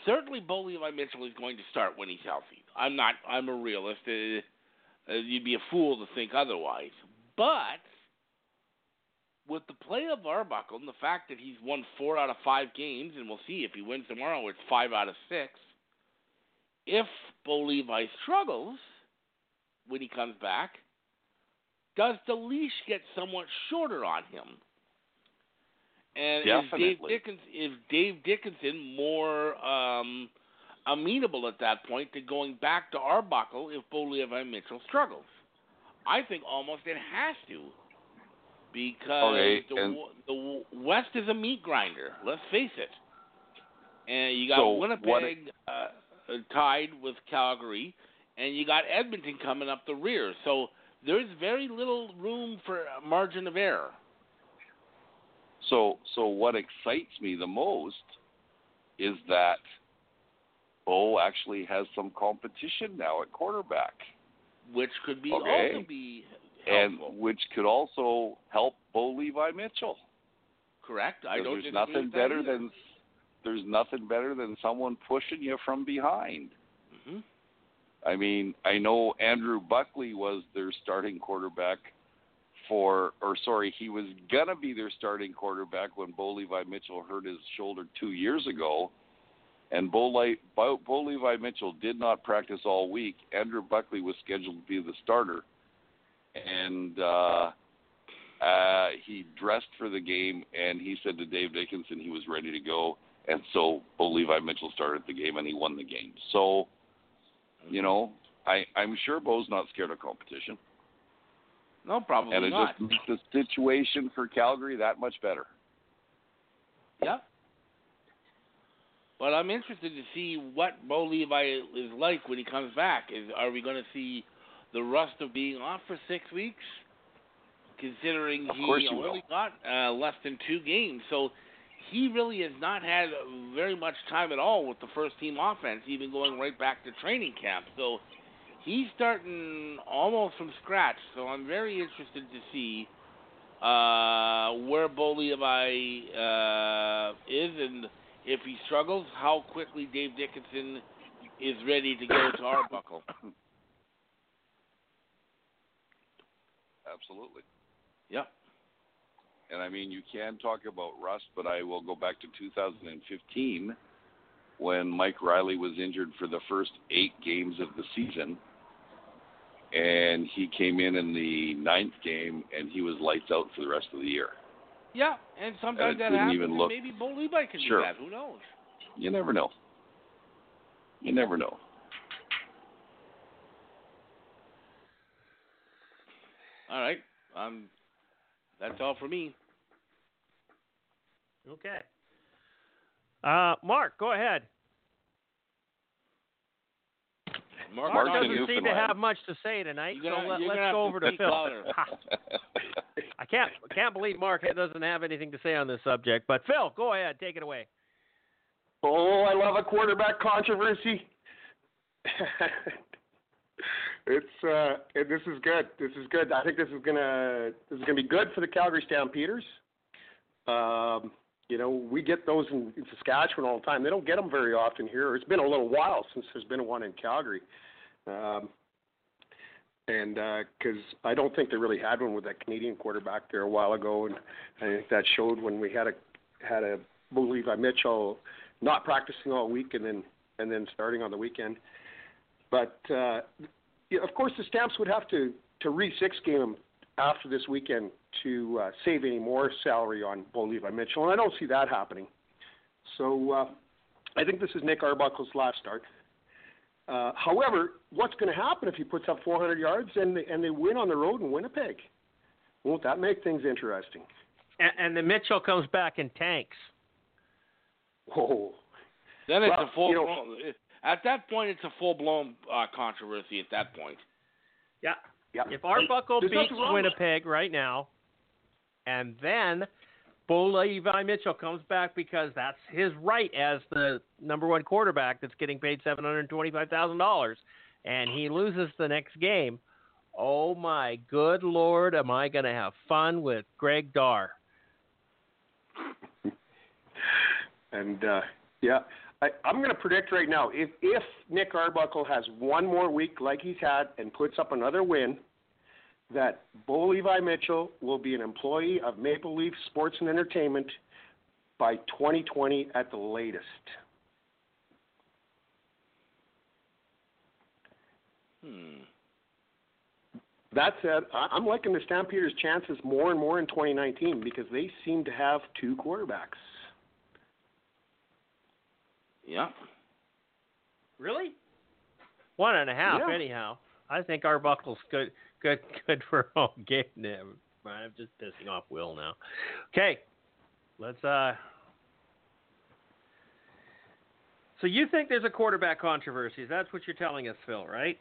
certainly Bo Levi Mitchell is going to start when he's healthy. I'm not. I'm a realist. Uh, you'd be a fool to think otherwise. But with the play of Arbuckle and the fact that he's won four out of five games, and we'll see if he wins tomorrow, it's five out of six. if Bo Levi struggles when he comes back, does the leash get somewhat shorter on him? And Definitely. is Dave Dickenson is Dave Dickenson more um, amenable at that point to going back to Arbuckle if Bo Levi Mitchell struggles? I think almost it has to because Okay, the and- the West is a meat grinder. Let's face it. And you got So, Winnipeg what- uh, tied with Calgary, and you got Edmonton coming up the rear. So there's very little room for margin of error. So, so what excites me the most is that Bo actually has some competition now at quarterback, which could be Okay. also be and which could also help Bo Levi Mitchell. correct. I don't there's nothing better either. than there's nothing better than someone pushing you from behind. Mhm. I mean, I know Andrew Buckley was their starting quarterback for, or sorry, he was gonna be their starting quarterback when Bo Levi Mitchell hurt his shoulder two years ago, and Bo, Le- Bo, Bo Levi Mitchell did not practice all week. Andrew Buckley was scheduled to be the starter, and uh, uh, he dressed for the game, and he said to Dave Dickenson he was ready to go, and so Bo Levi Mitchell started the game, and he won the game. So you know, I, I'm sure Bo's not scared of competition. No, probably and it not. just makes the situation for Calgary that much better. Yeah. But I'm interested to see what Bo Levi is like when he comes back. Is are we going to see the rust of being off for six weeks? Considering he only will. got uh, less than two games, so he really has not had very much time at all with the first team offense, even going right back to training camp. So he's starting almost from scratch. So I'm very interested to see uh, where Bo Levi uh, is, and if he struggles, how quickly Dave Dickenson is ready to go to Arbuckle. Absolutely. Yep. And I mean, you can talk about rust, but I will go back to 2015 when Mike Reilly was injured for the first eight games of the season. And he came in in the ninth game, and he was lights out for the rest of the year. Yeah, and sometimes And that didn't happens. even and look- maybe Bo Levi can Sure. do that. Who knows? You never know. You never know. All right. Um, that's all for me. Okay. Uh, Mark, go ahead. Mark, Mark doesn't seem to have much to say tonight, You're gonna- so let, let's go over to speak Phil. I can't can't believe Mark doesn't have anything to say on this subject. But Phil, go ahead, take it away. Oh, I love a quarterback controversy. it's uh, this is good. This is good. I think this is gonna this is gonna be good for the Calgary Stampeders. Um, you know, we get those in, in Saskatchewan all the time. They don't get them very often here. It's been a little while since there's been one in Calgary. Um, and because I don't think they really had one with that Canadian quarterback there a while ago, and I think that showed when we had a had a Bo Levi Mitchell not practicing all week and then and then starting on the weekend. But uh, of course, the Stamps would have to to re six game him after this weekend to uh, save any more salary on Bo Levi Mitchell, and I don't see that happening. So uh, I think this is Nick Arbuckle's last start. Uh, however, what's going to happen if he puts up 400 yards and they, and they win on the road in Winnipeg? Won't that make things interesting? And, and the Mitchell comes back in tanks. Oh, Then it's Well, a full. you know- blown, at that point, it's a full blown uh, controversy. At that point, Yeah. Yeah. If Arbuckle There's beats nothing wrong with- Winnipeg right now, and then Bo Levi Mitchell comes back because that's his right as the number one quarterback that's getting paid seven hundred twenty-five thousand dollars, and he loses the next game. Oh my good lord, am I going to have fun with Greg Darr? And uh, yeah, I, I'm going to predict right now if if Nick Arbuckle has one more week like he's had and puts up another win, that Bo Levi Mitchell will be an employee of Maple Leaf Sports and Entertainment by 2020 at the latest. Hmm. That said, I'm liking the Stampeders' chances more and more in 2019 because they seem to have two quarterbacks. Yeah. Really? One and a half, Yeah. anyhow. I think Arbuckle's good, good, good for a home game. Never mind, I'm just pissing off Will now. Okay, let's. uh So you think there's a quarterback controversy? That's what you're telling us, Phil, right?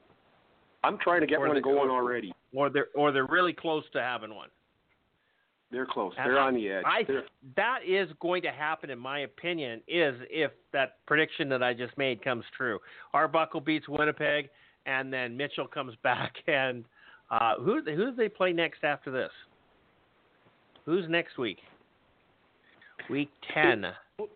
I'm trying to get Or one the- going already. Or they're or they're really close to having one. They're close. And They're I- on the edge. I They're- that is going to happen, in my opinion, is if that prediction that I just made comes true. Arbuckle beats Winnipeg, and then Mitchell comes back, and uh, who who do they play next after this? Who's next week? Week ten. Montreal.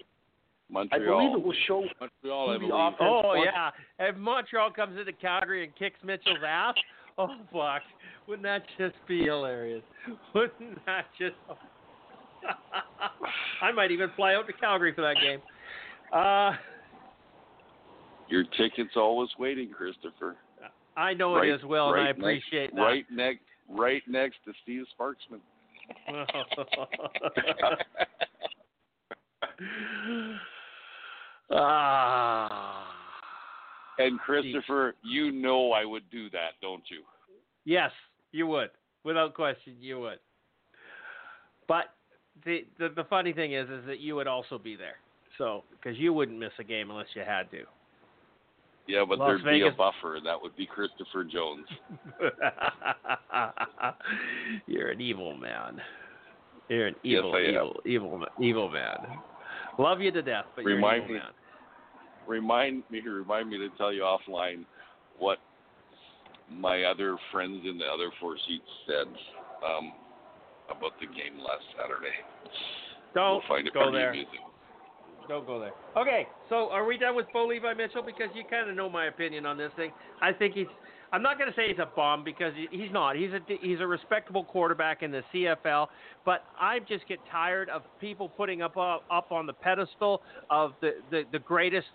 I Montreal. believe it will show Montreal, I believe. Oh yeah, if Montreal comes into Calgary and kicks Mitchell's ass, oh fuck, wouldn't that just be hilarious? Wouldn't that just? I might even fly out to Calgary for that game. Uh, Your ticket's always waiting, Christopher. I know right, it is well, and I appreciate next, that. Right next, right next to Steve Sparksman. ah. And Christopher, you know I would do that, don't you? Yes, you would, without question, you would. But the the, the funny thing is, is that you would also be there. So, because you wouldn't miss a game unless you had to. Yeah, but Las there'd be a buffer, and that would be Christopher Jones. You're an evil man. You're an Yes, evil, evil, evil, evil man. Love you to death, but you're Remind an evil me- man. Remind me, remind me to tell you offline what my other friends in the other four seats said um, about the game last Saturday. Don't we'll go there. amusing. Don't go there. Okay, so are we done with Bo Levi Mitchell? Because you kind of know my opinion on this thing. I think he's. I'm not going to say he's a bum because he's not. He's a he's a respectable quarterback in the CFL. But I just get tired of people putting up up, up on the pedestal of the, the the greatest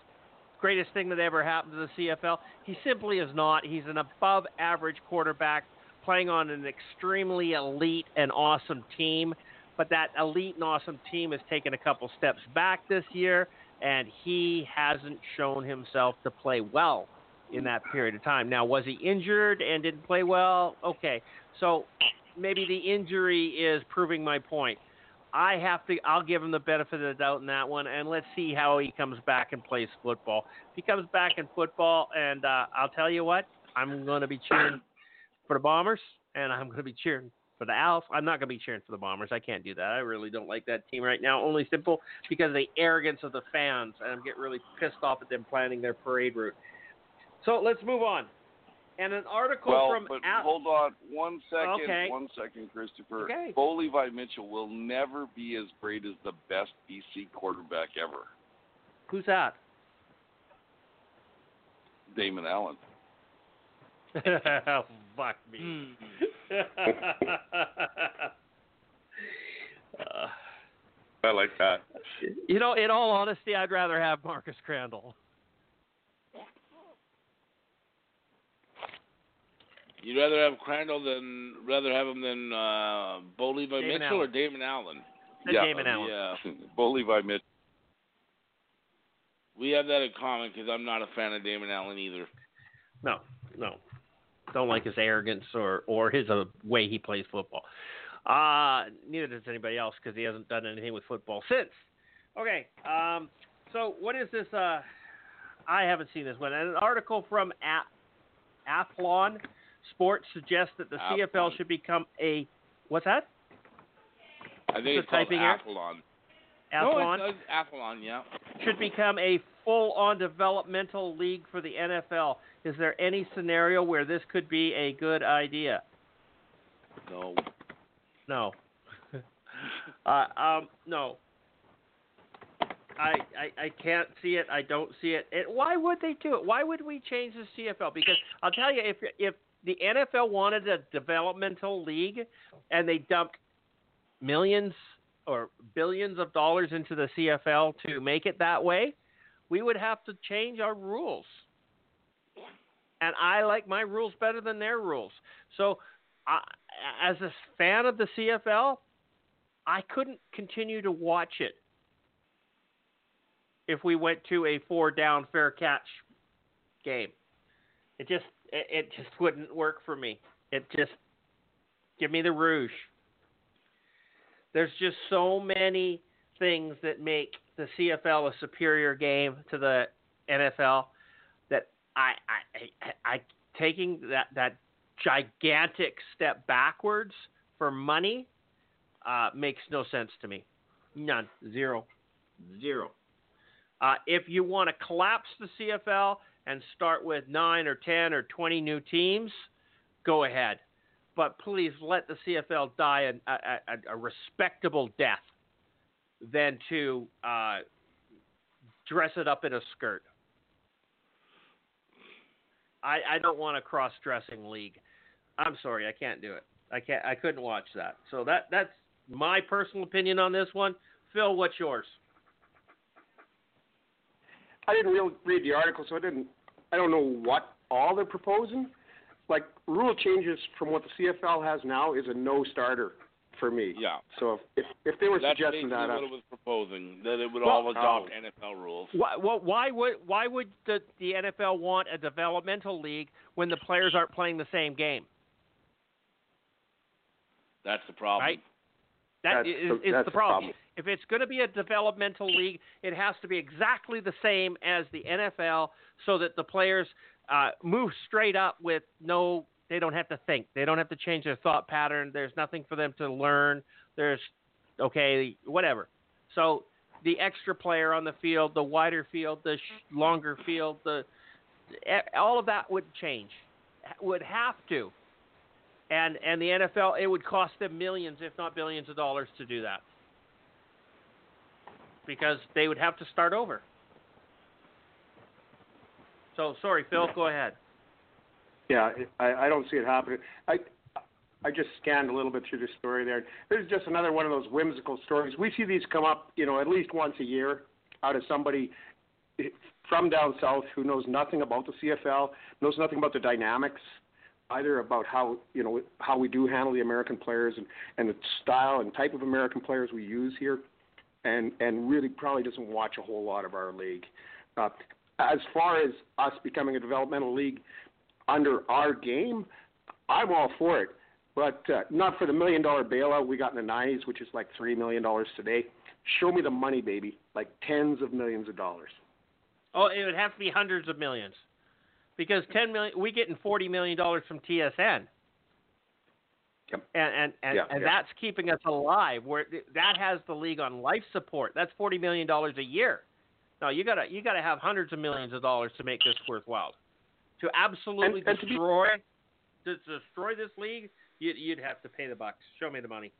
greatest thing that ever happened to the CFL. He simply is not. He's an above average quarterback playing on an extremely elite and awesome team. But that elite and awesome team has taken a couple steps back this year, and he hasn't shown himself to play well in that period of time. Now, was he injured and didn't play well? Okay, so maybe the injury is proving my point. I have to. I'll give him the benefit of the doubt in that one, and let's see how he comes back and plays football. If he comes back in football, and uh, I'll tell you what, I'm going to be cheering for the Bombers, and I'm going to be cheering for the Owls. I'm not going to be cheering for the Bombers. I can't do that. I really don't like that team right now. Only simple because of the arrogance of the fans, and I'm getting really pissed off at them planning their parade route. So let's move on. And an article Well, from but Al- hold on one second. Okay. One second, Christopher. Okay. Bo Levi Mitchell will never be as great as the best BC quarterback ever, who's that? Damon Allen. fuck me. Uh, I like that. you know, in all honesty, I'd rather have Marcus Crandell. You'd rather have Crandell than rather have him than uh, Bo Levi Damon Mitchell or Damon Allen. Than Yeah, Damon Allen. Yeah, Bo Levi Mitchell. we have that in common because I'm not a fan of Damon Allen either. No, no. Don't like his arrogance or or his uh, way he plays football. Uh, neither does anybody else because he hasn't done anything with football since. Okay, um, so what is this? Uh, I haven't seen this one. An article from A- Athlon Sports suggests that the CFL should become a what's that? I think Just it's called? Athlon. Athlon No, it's, it's Athlon, yeah. should become a full-on developmental league for the NFL. Is there any scenario where this could be a good idea? No. No. uh, um, no. I, I I can't see it. I don't see it. And why would they do it? Why would we change the CFL? Because I'll tell you, if if the NFL wanted a developmental league and they dumped millions or billions of dollars into the CFL to make it that way, we would have to change our rules. and I like my rules better than their rules. So, I, as a fan of the CFL, I couldn't continue to watch it if we went to a four down fair catch game. It just it, it just wouldn't work for me. It just give me the rouge. There's just so many things that make the CFL a superior game to the NFL that I I I, I taking that that gigantic step backwards for money uh, makes no sense to me. None. Zero. Zero. Uh, if you want to collapse the CFL and start with nine or ten or twenty new teams, go ahead. But please let the CFL die a, a, a respectable death than to uh, dress it up in a skirt. I, I don't want a cross-dressing league. I'm sorry, I can't do it. I can't. I couldn't watch that. So that that's my personal opinion on this one. Phil, what's yours? I didn't read the article, so I didn't. I don't know what all they're proposing. Like rule changes from what the CFL has now is a no-starter for me. Yeah. So if if, if they were That's suggesting basically that, uh, what it was proposing that it would Well- all adopt Oh. NFL rules. Why, well, why would why would the, the NFL want a developmental league when the players aren't playing the same game? That's the problem. Right. That That's is, the- that's the the problem. problem. If it's going to be a developmental league, it has to be exactly the same as the NFL, so that the players uh, move straight up with no. They don't have to think. They don't have to change their thought pattern. There's nothing for them to learn. There's okay, whatever. So the extra player on the field, the wider field, the sh- longer field, the all of that would change. Would have to. And and the NFL, it would cost them millions, if not billions, of dollars to do that, because they would have to start over. So sorry, Phil, go ahead. yeah, I, I don't see it happening. I I just scanned a little bit through the story there. This is just another one of those whimsical stories. We see these come up, you know, at least once a year out of somebody from down south who knows nothing about the CFL, knows nothing about the dynamics, either about how you know how we do handle the American players and, and the style and type of American players we use here, and and really probably doesn't watch a whole lot of our league. Uh, as far as us becoming a developmental league under our game, I'm all for it, but uh, not for the million dollar bailout we got in the 90s, which is like three million dollars today. Show me the money, baby, like tens of millions of dollars. Oh, it would have to be hundreds of millions, because ten million, we getting forty million dollars from TSN. Yep. And and and, Yeah, and yeah. that's keeping us alive. Where that has the league on life support. That's forty million dollars a year. Now you gotta you gotta have hundreds of millions of dollars to make this worthwhile. To absolutely And- and to be- destroy to destroy this league, you'd, you'd have to pay the bucks. Show me the money.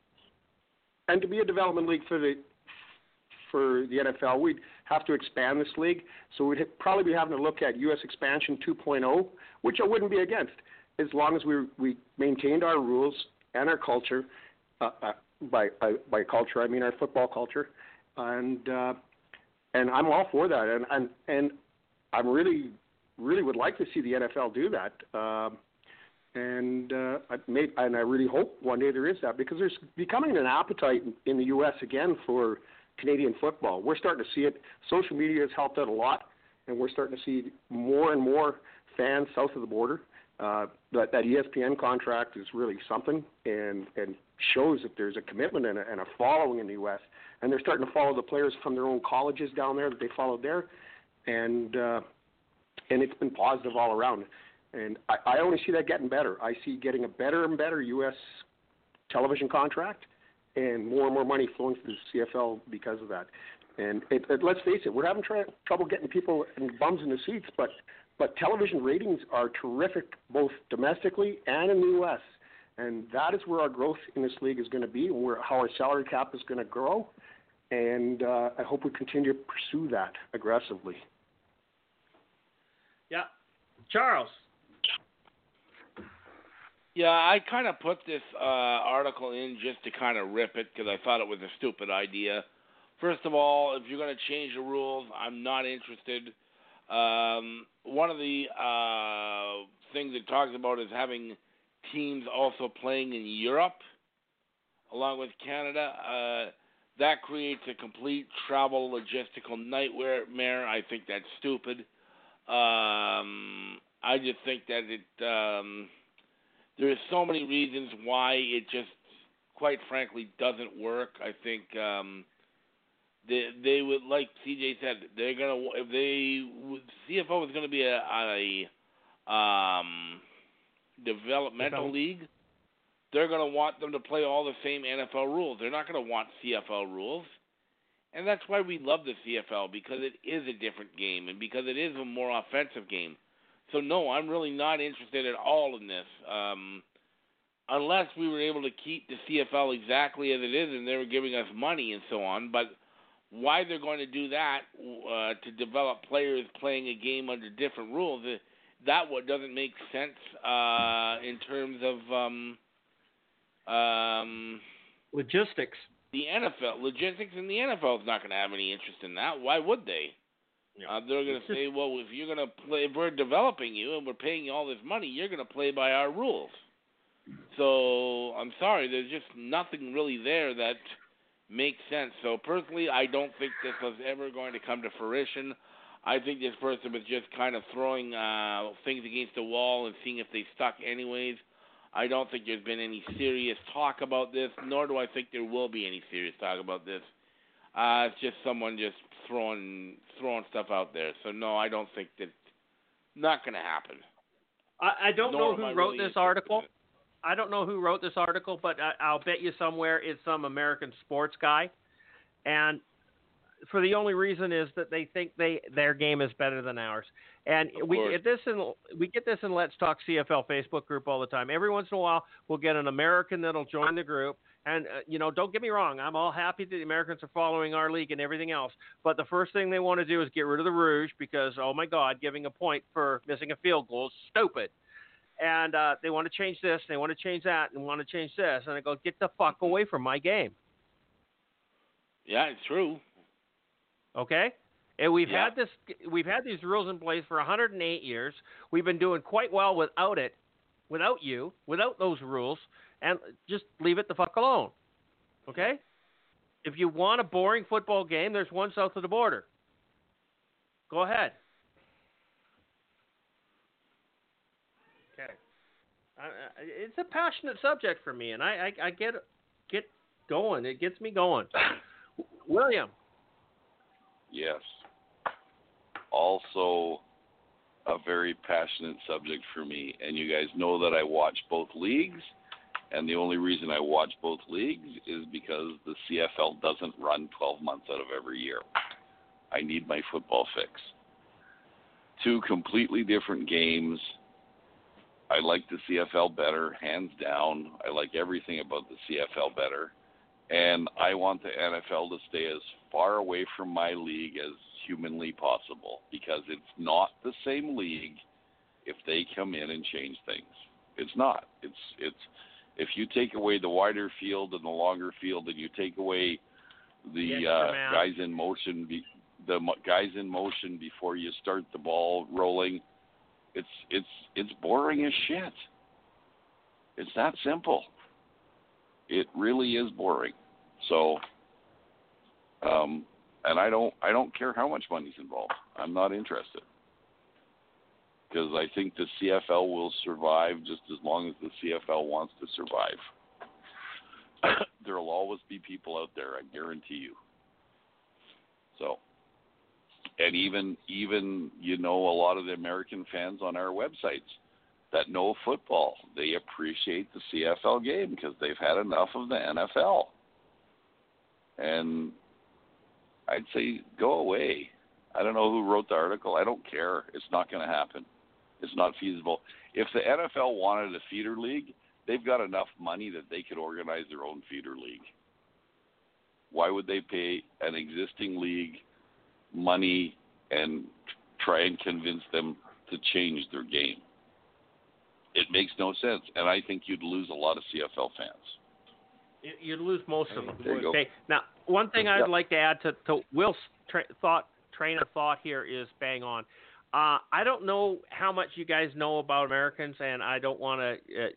and to be a development league for the for the NFL, we'd have to expand this league. So we'd probably be having to look at U.S. expansion 2.0, which I wouldn't be against, as long as we we maintained our rules and our culture. Uh, uh, by, by by culture, I mean our football culture, and uh, and I'm all for that. And and and I'm really really would like to see the NFL do that. Um, and uh, I may, and I really hope one day there is that because there's becoming an appetite in the U.S. again for Canadian football. We're starting to see it. Social media has helped out a lot, and we're starting to see more and more fans south of the border. Uh, that that ESPN contract is really something, and and shows that there's a commitment and a, and a following in the U.S. And they're starting to follow the players from their own colleges down there that they followed there, and uh, and it's been positive all around. And I, I only see that getting better. I see getting a better and better U.S. television contract, and more and more money flowing through the CFL because of that. And it, it, let's face it, we're having tr- trouble getting people and bums in the seats, but but television ratings are terrific both domestically and in the U.S. And that is where our growth in this league is going to be, and where how our salary cap is going to grow. And uh, I hope we continue to pursue that aggressively. Yeah, Charles. Yeah, I kind of put this uh, article in just to kind of rip it because I thought it was a stupid idea. First of all, if you're going to change the rules, I'm not interested. Um, one of the uh, things it talks about is having teams also playing in Europe along with Canada. Uh, that creates a complete travel logistical nightmare. I think that's stupid. Um, I just think that it um, there's so many reasons why it just, quite frankly, doesn't work. I think um, they they would like CJ said they're gonna if they CFO is gonna be a, a um, developmental league they're going to want them to play all the same NFL rules. They're not going to want CFL rules. And that's why we love the CFL because it is a different game and because it is a more offensive game. So no, I'm really not interested at all in this. Um, unless we were able to keep the CFL exactly as it is and they were giving us money and so on, but why they're going to do that uh, to develop players playing a game under different rules, uh, that what doesn't make sense uh, in terms of um, um, logistics. The NFL logistics in the NFL is not going to have any interest in that. Why would they? Yeah. Uh, they're going to say, well, if you're going to play, if we're developing you and we're paying you all this money, you're going to play by our rules. So I'm sorry, there's just nothing really there that makes sense. So personally, I don't think this was ever going to come to fruition. I think this person was just kind of throwing uh, things against the wall and seeing if they stuck anyways. I don't think there's been any serious talk about this, nor do I think there will be any serious talk about this. Uh, it's just someone just throwing throwing stuff out there. So no, I don't think that. Not going to happen. I, I don't Nor know who wrote really this article. I don't know who wrote this article, but I, I'll bet you somewhere it's some American sports guy, and for the only reason is that they think they their game is better than ours. And Of we course. get this in we get this in Let's Talk CFL Facebook group all the time. Every once in a while, we'll get an American that'll join the group. And uh, you know, don't get me wrong, I'm all happy that the Americans are following our league and everything else. But the first thing they want to do is get rid of the Rouge because oh my God, giving a point for missing a field goal is stupid. And uh, they want to change this, they want to change that, and want to change this. And I go, get the fuck away from my game. Yeah, it's true. Okay? And we've Yeah. had this we've had these rules in place for 108 years. We've been doing quite well without it, without you, without those rules, and just leave it the fuck alone. Okay? If you want a boring football game, there's one south of the border. Go ahead. Okay. I, I, it's a passionate subject for me, and I, I, I get get going. It gets me going. William, Yes. Also, a very passionate subject for me. And you guys know that I watch both leagues. And the only reason I watch both leagues is because the CFL doesn't run 12 months out of every year. I need my football fix. Two completely different games. I like the CFL better, hands down. I like everything about the CFL better and I want the NFL to stay as far away from my league as humanly possible because it's not the same league if they come in and change things. It's not. It's it's if you take away the wider field and the longer field and you take away the uh, guys in motion be, the mo- guys in motion before you start the ball rolling it's it's it's boring as shit. It's that simple. It really is boring. So, um, and I don't I don't care how much money's involved. I'm not interested because I think the CFL will survive just as long as the CFL wants to survive. there will always be people out there, I guarantee you. So, and even even you know a lot of the American fans on our websites that know football, they appreciate the CFL game because they've had enough of the NFL. And I'd say go away. I don't know who wrote the article. I don't care. It's not going to happen. It's not feasible. If the NFL wanted a feeder league, they've got enough money that they could organize their own feeder league. Why would they pay an existing league money and try and convince them to change their game? It makes no sense, and I think you'd lose a lot of CFL fans. You- You'd lose most of them. There you go. Okay. Now, one thing I'd Yep. like to add to, to Will's tra- thought train of thought here is bang on. Uh, I don't know how much you guys know about Americans, and I don't want to. Uh,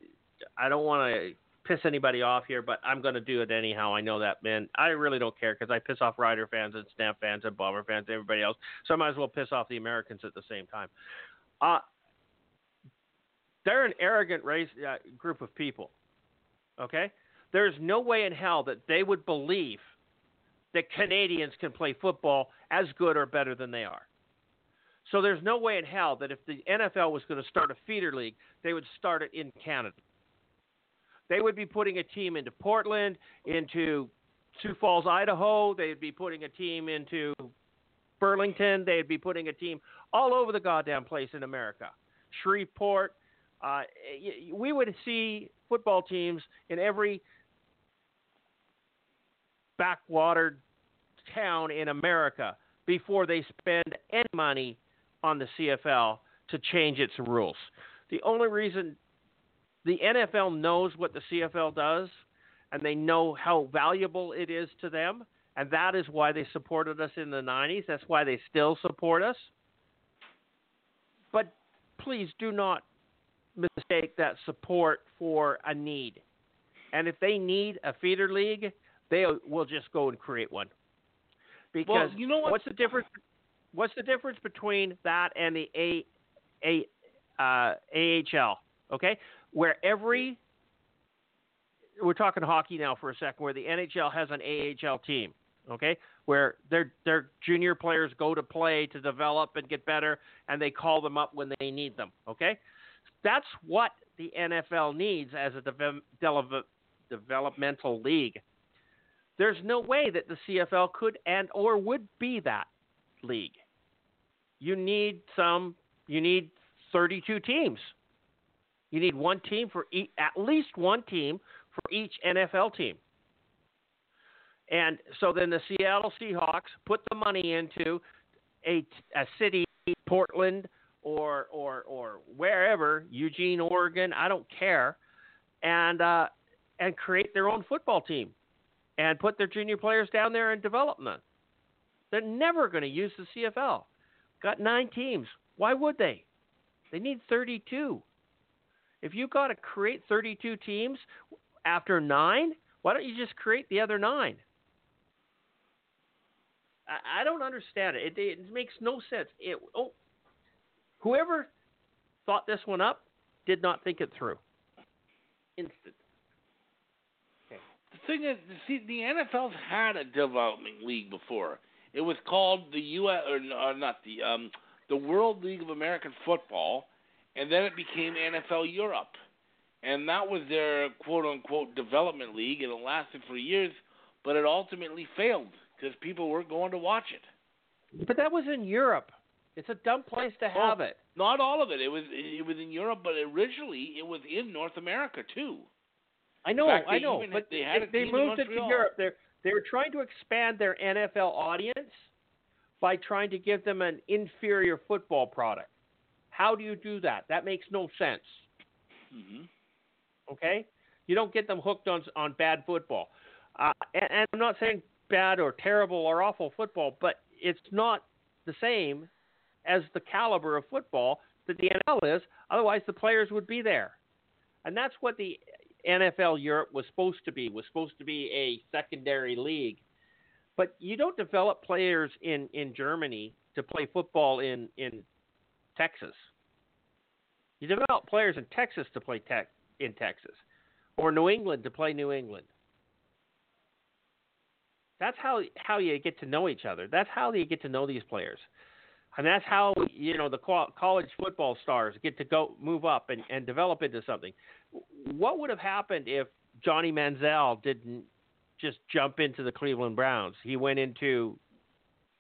I don't want to piss anybody off here, but I'm going to do it anyhow. I know that, man. I really don't care because I piss off Rider fans and Stamp fans and Bomber fans and everybody else. So I might as well piss off the Americans at the same time. Uh, they're an arrogant race uh, group of people. Okay, there's no way in hell that they would believe that Canadians can play football as good or better than they are. So there's no way in hell that if the NFL was going to start a feeder league, they would start it in Canada. They would be putting a team into Portland, into Sioux Falls, Idaho. They'd be putting a team into Burlington. They'd be putting a team all over the goddamn place in America. Shreveport. Uh, we would see football teams in every backwater town in America before they spend any money on the CFL to change its rules. The only reason the NFL knows what the CFL does and they know how valuable it is to them, and that is why they supported us in the 90s. That's why they still support us. But please do not mistake that support for a need. And if they need a feeder league, they will just go and create one. Because well, you know what? what's the difference? What's the difference between that and the A, A, uh, AHL? Okay, where every we're talking hockey now for a second, where the NHL has an AHL team. Okay, where their their junior players go to play to develop and get better, and they call them up when they need them. Okay, that's what the NFL needs as a de- developmental league. There's no way that the CFL could and or would be that league. You need some. You need 32 teams. You need one team for each, at least one team for each NFL team. And so then the Seattle Seahawks put the money into a, a city, Portland or or or wherever, Eugene, Oregon, I don't care, and uh, and create their own football team and put their junior players down there and develop them. They're never going to use the CFL. Got nine teams. Why would they? They need 32. If you got to create 32 teams after nine, why don't you just create the other nine? I, I don't understand it. it. it. makes no sense. It, oh, whoever thought this one up did not think it through. Instant The thing is, see, the NFL's had a development league before. It was called the U.S. or, or not the um, the World League of American Football, and then it became NFL Europe, and that was their quote unquote development league, and it lasted for years, but it ultimately failed because people weren't going to watch it. But that was in Europe. It's a dumb place to have well, it. Not all of it. It was it was in Europe, but originally it was in North America too. I know, fact, I know, but they, they, they moved it to Europe. They're they were trying to expand their NFL audience by trying to give them an inferior football product. How do you do that? That makes no sense. Mm-hmm. Okay, you don't get them hooked on on bad football. Uh, and, and I'm not saying bad or terrible or awful football, but it's not the same as the caliber of football that the NFL is. Otherwise, the players would be there. And that's what the NFL Europe was supposed to be was supposed to be a secondary league. But you don't develop players in, in Germany to play football in, in Texas. You develop players in Texas to play tech in Texas, or New England to play New England. That's how how you get to know each other. That's how you get to know these players, and that's how you know the college football stars get to go move up and, and develop into something what would have happened if Johnny Manziel didn't just jump into the Cleveland Browns? He went into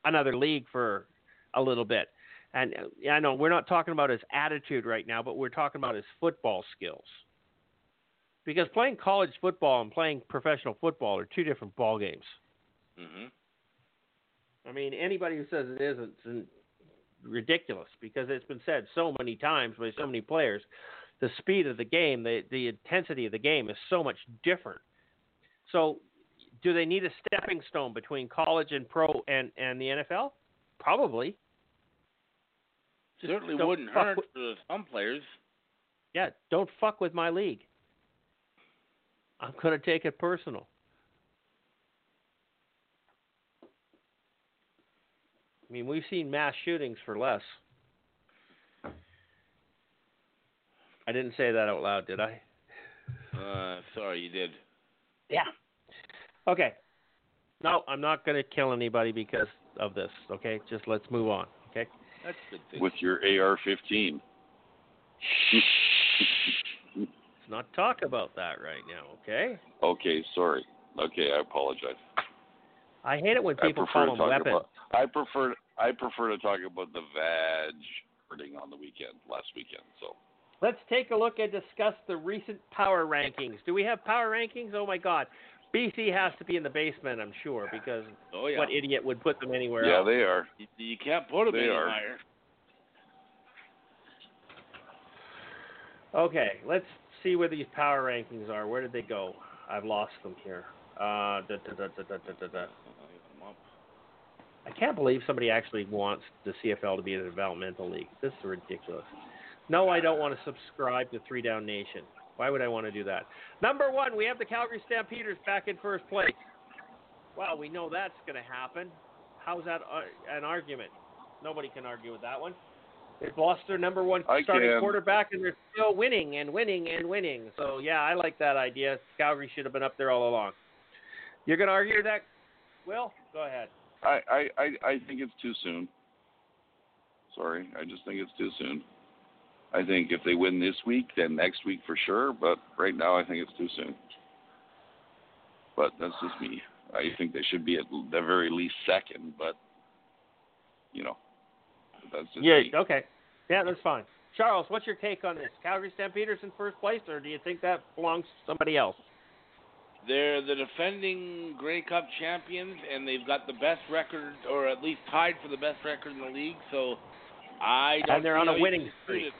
another league for a little bit. And I know we're not talking about his attitude right now, but we're talking about his football skills. Because playing college football and playing professional football are two different ball games. Mm-hmm. I mean, anybody who says it isn't is ridiculous because it's been said so many times by so many players the speed of the game, the the intensity of the game is so much different. So, do they need a stepping stone between college and pro and and the NFL? Probably. Certainly wouldn't hurt with- for some players. Yeah, don't fuck with my league. I'm gonna take it personal. I mean, we've seen mass shootings for less. I didn't say that out loud, did I? Uh, sorry, you did. Yeah. Okay. No, I'm not going to kill anybody because of this. Okay, just let's move on. Okay. That's good thing. With your AR-15. Let's not talk about that right now. Okay. Okay, sorry. Okay, I apologize. I hate it when I people prefer call them weapons. about. I prefer. I prefer to talk about the vag hurting on the weekend, last weekend. So Let's take a look and discuss the recent power rankings. Do we have power rankings? Oh my God. BC has to be in the basement, I'm sure, because oh yeah. what idiot would put them anywhere else? yeah, else? they are. You, you can't put them They any are. higher. Okay, let's see where these power rankings are. Where did they go? I've lost them here. Uh, da, da, da, da, da, da, da, da. I can't believe somebody actually wants the CFL to be a developmental league. This is ridiculous. No, I don't want to subscribe to Three Down Nation. Why would I want to do that? Number one, we have the Calgary Stampeders back in first place. Well, we know that's going to happen. How's that uh, an argument? Nobody can argue with that one. They've lost their number one I starting can. quarterback, and they're still winning and winning and winning. So, yeah, I like that idea. Calgary should have been up there all along. You're going to argue that, Will? Go ahead. I, I, I, I think it's too soon. Sorry, I just think it's too soon. I think if they win this week, then next week for sure. But right now, I think it's too soon. But that's just me. I think they should be at the very least second. But you know, that's just Yeah, me. okay. Yeah, that's fine. Charles, what's your take on this? Calgary Stampeders in first place, or do you think that belongs to somebody else? They're the defending Grey Cup champions, and they've got the best record, or at least tied for the best record in the league. So I don't. And they're on a winning streak. it.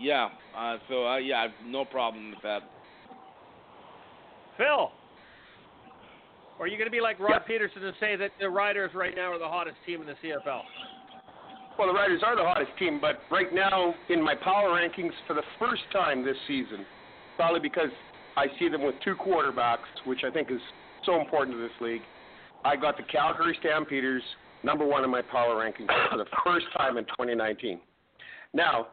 Yeah. Uh, so uh, yeah, I've no problem with that. Phil, are you going to be like Rod Pedersen and say that the Riders right now are the hottest team in the CFL? Well, the Riders are the hottest team, but right now in my power rankings for the first time this season, probably because I see them with two quarterbacks, which I think is so important to this league. I got the Calgary Stampeders number one in my power rankings for the first time in 2019. Now,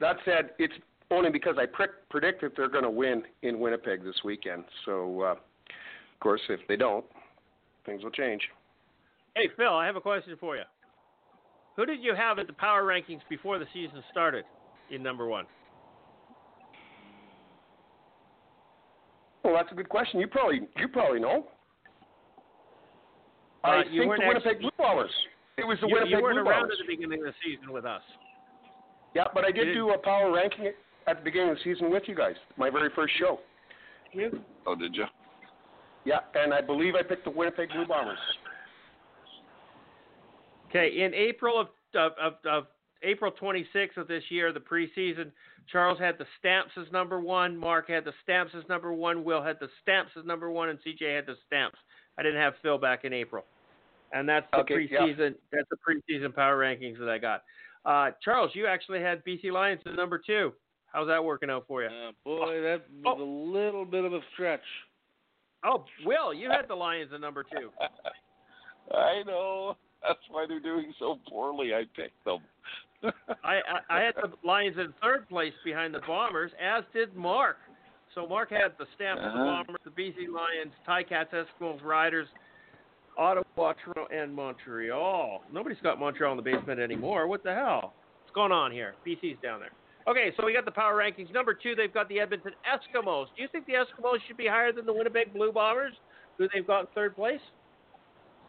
that said, it's only because I pre- predict that they're going to win in Winnipeg this weekend. So, uh, of course, if they don't, things will change. Hey, Phil, I have a question for you. Who did you have at the power rankings before the season started in number one? Well, that's a good question. You probably you probably know. Uh, I you think the Winnipeg actually- Blue Bombers. It was the You, Winnipeg you weren't Blue around Bombers. at the beginning of the season with us. Yeah, but I did You do a power ranking at the beginning of the season with you guys. My very first show. You? Oh, did you? Yeah, and I believe I picked the Winnipeg Blue Bombers. Okay, in April of, of, of, of April 26th of this year, the preseason, Charles had the Stamps as number one, Mark had the Stamps as number one, Will had the Stamps as number one, and CJ had the Stamps. I didn't have Phil back in April, and that's the Okay, yeah. preseason. That's the preseason power rankings that I got. Uh, Charles, you actually had BC Lions as number two. How's that working out for you? Uh, boy, that was a little bit of a stretch. Oh, Will, you had the Lions at number two. I know. That's why they're doing so poorly. I picked them. I, I I had the Lions in third place behind the Bombers, as did Mark. So Mark had the Stamps, the Uh-huh. Bombers, the BC Lions, Ticats, Eskimos, Riders, Ottawa, Toronto, and Montreal. Nobody's got Montreal in the basement anymore. What the hell? What's going on here? BC's down there. Okay, so we got the power rankings. Number two, they've got the Edmonton Eskimos. Do you think the Eskimos should be higher than the Winnipeg Blue Bombers, who they've got in third place?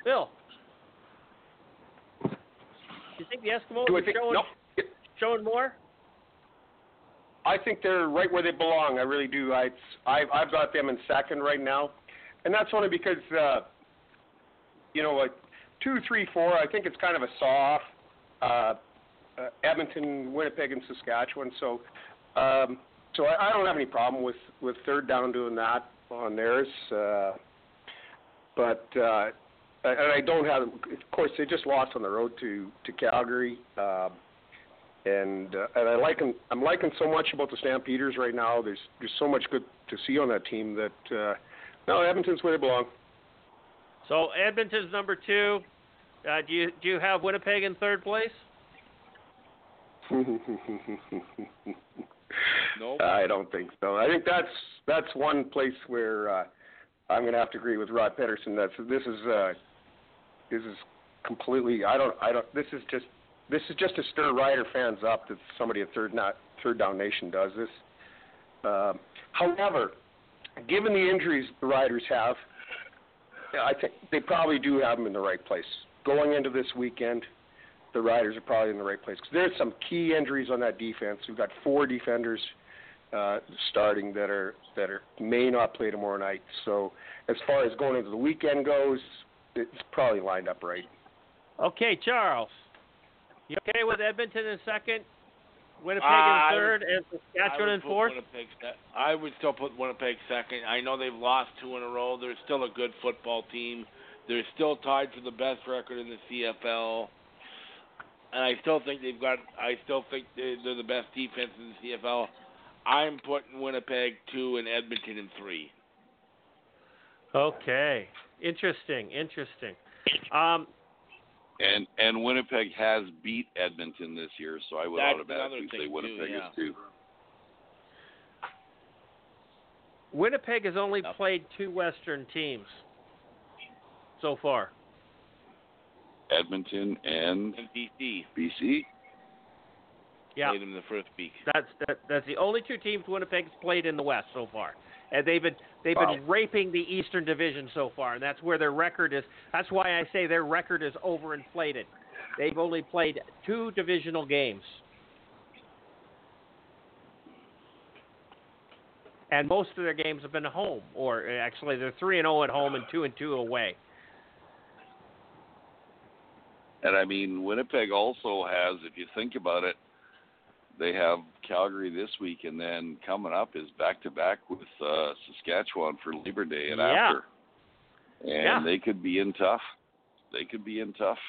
Bill, you think the Eskimos Do are think? showing, No. showing more? I think they're right where they belong. I really do. I I've, I've got them in second right now, and that's only because uh, you know like two, three, four. I think it's kind of a soft uh, uh, Edmonton, Winnipeg, and Saskatchewan. So um, so I, I don't have any problem with with third down doing that on theirs. Uh, but uh, and I don't have. Of course, they just lost on the road to to Calgary. Um, and uh, and I like him. I'm liking so much about the Stampeders right now. There's there's so much good to see on that team that uh, no, Edmonton's where they belong. So Edmonton's number two. Uh, do you do you have Winnipeg in third place? No. I don't think so. I think that's that's one place where uh, I'm going to have to agree with Rod Pedersen. That's this is uh, this is completely. I don't. I don't. This is just this is just to stir Rider fans up that somebody at Third not Third Down Nation does this. Um, however, given the injuries the Riders have, I think they probably do have them in the right place. Going into this weekend, the Riders are probably in the right place because there's some key injuries on that defense. We've got four defenders uh, starting that are that are may not play tomorrow night. So as far as going into the weekend goes, it's probably lined up right. Okay, Charles. You okay with Edmonton in second, Winnipeg I in would- third, and Saskatchewan in fourth? Winnipeg se- I would still put Winnipeg second. I know they've lost two in a row. They're still a good football team. They're still tied for the best record in the CFL. And I still think they've got. I still think they're, they're the best defense in the CFL. I'm putting Winnipeg two and Edmonton in three. Okay. Interesting. Interesting. Um, And and Winnipeg has beat Edmonton this year, so I would That's automatically another say thing, too, Winnipeg yeah. is two. Winnipeg has only Yep. played two Western teams so far. Edmonton and And BC BC. Yeah, played them the first week. that's that, that's the only two teams Winnipeg's played in the West so far, and they've been they've Wow. been raping the Eastern Division so far, and that's where their record is. That's why I say their record is overinflated. They've only played two divisional games, and most of their games have been home, or actually they're three and zero at home and two and two away. And I mean, Winnipeg also has, if you think about it, they have Calgary this week, and then coming up is back to back with uh, Saskatchewan for Labor Day and Yeah. after. And Yeah. they could be in tough. They could be in tough.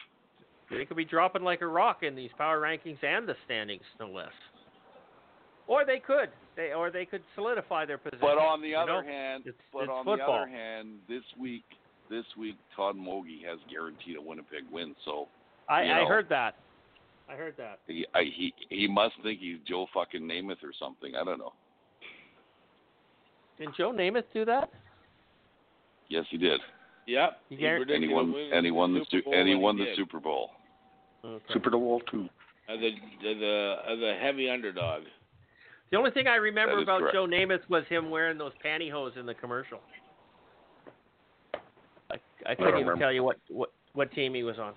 They could be dropping like a rock in these power rankings and the standings, no less. Or they could, they or they could solidify their position. But on the other know? hand, It's- but it's on the other hand, this week, this week Todd Mogi has guaranteed a Winnipeg win. So I, I heard that. I heard that. he I, he he must think he's Joe fucking Namath or something. I don't know. Did Joe Namath do that? Yes, he did. Yep. You he guar- predicted And he a won win and he won the Super Su- Bowl, and he won the did. Super Bowl. Okay. Super Bowl two. as a as a as a heavy underdog. The only thing I remember about correct. Joe Namath was him wearing those pantyhose in the commercial. I, I couldn't even remember. tell you what, what what team he was on.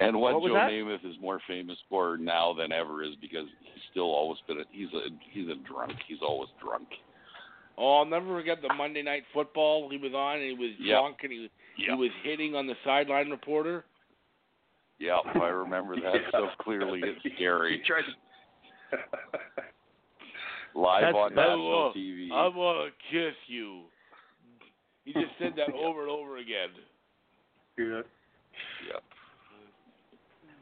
And what, What Joe that? Namath is more famous for now than ever is because he's still always been a, he's a he's a drunk. He's always drunk. Oh, I'll never forget the Monday Night Football he was on, and he was Yep. drunk, and he he was hitting on the sideline reporter. Yeah, I remember that so clearly. It's scary. To. Live That's- on that's- national TV. I want to kiss you. He just said that over and over again. yeah. Yep.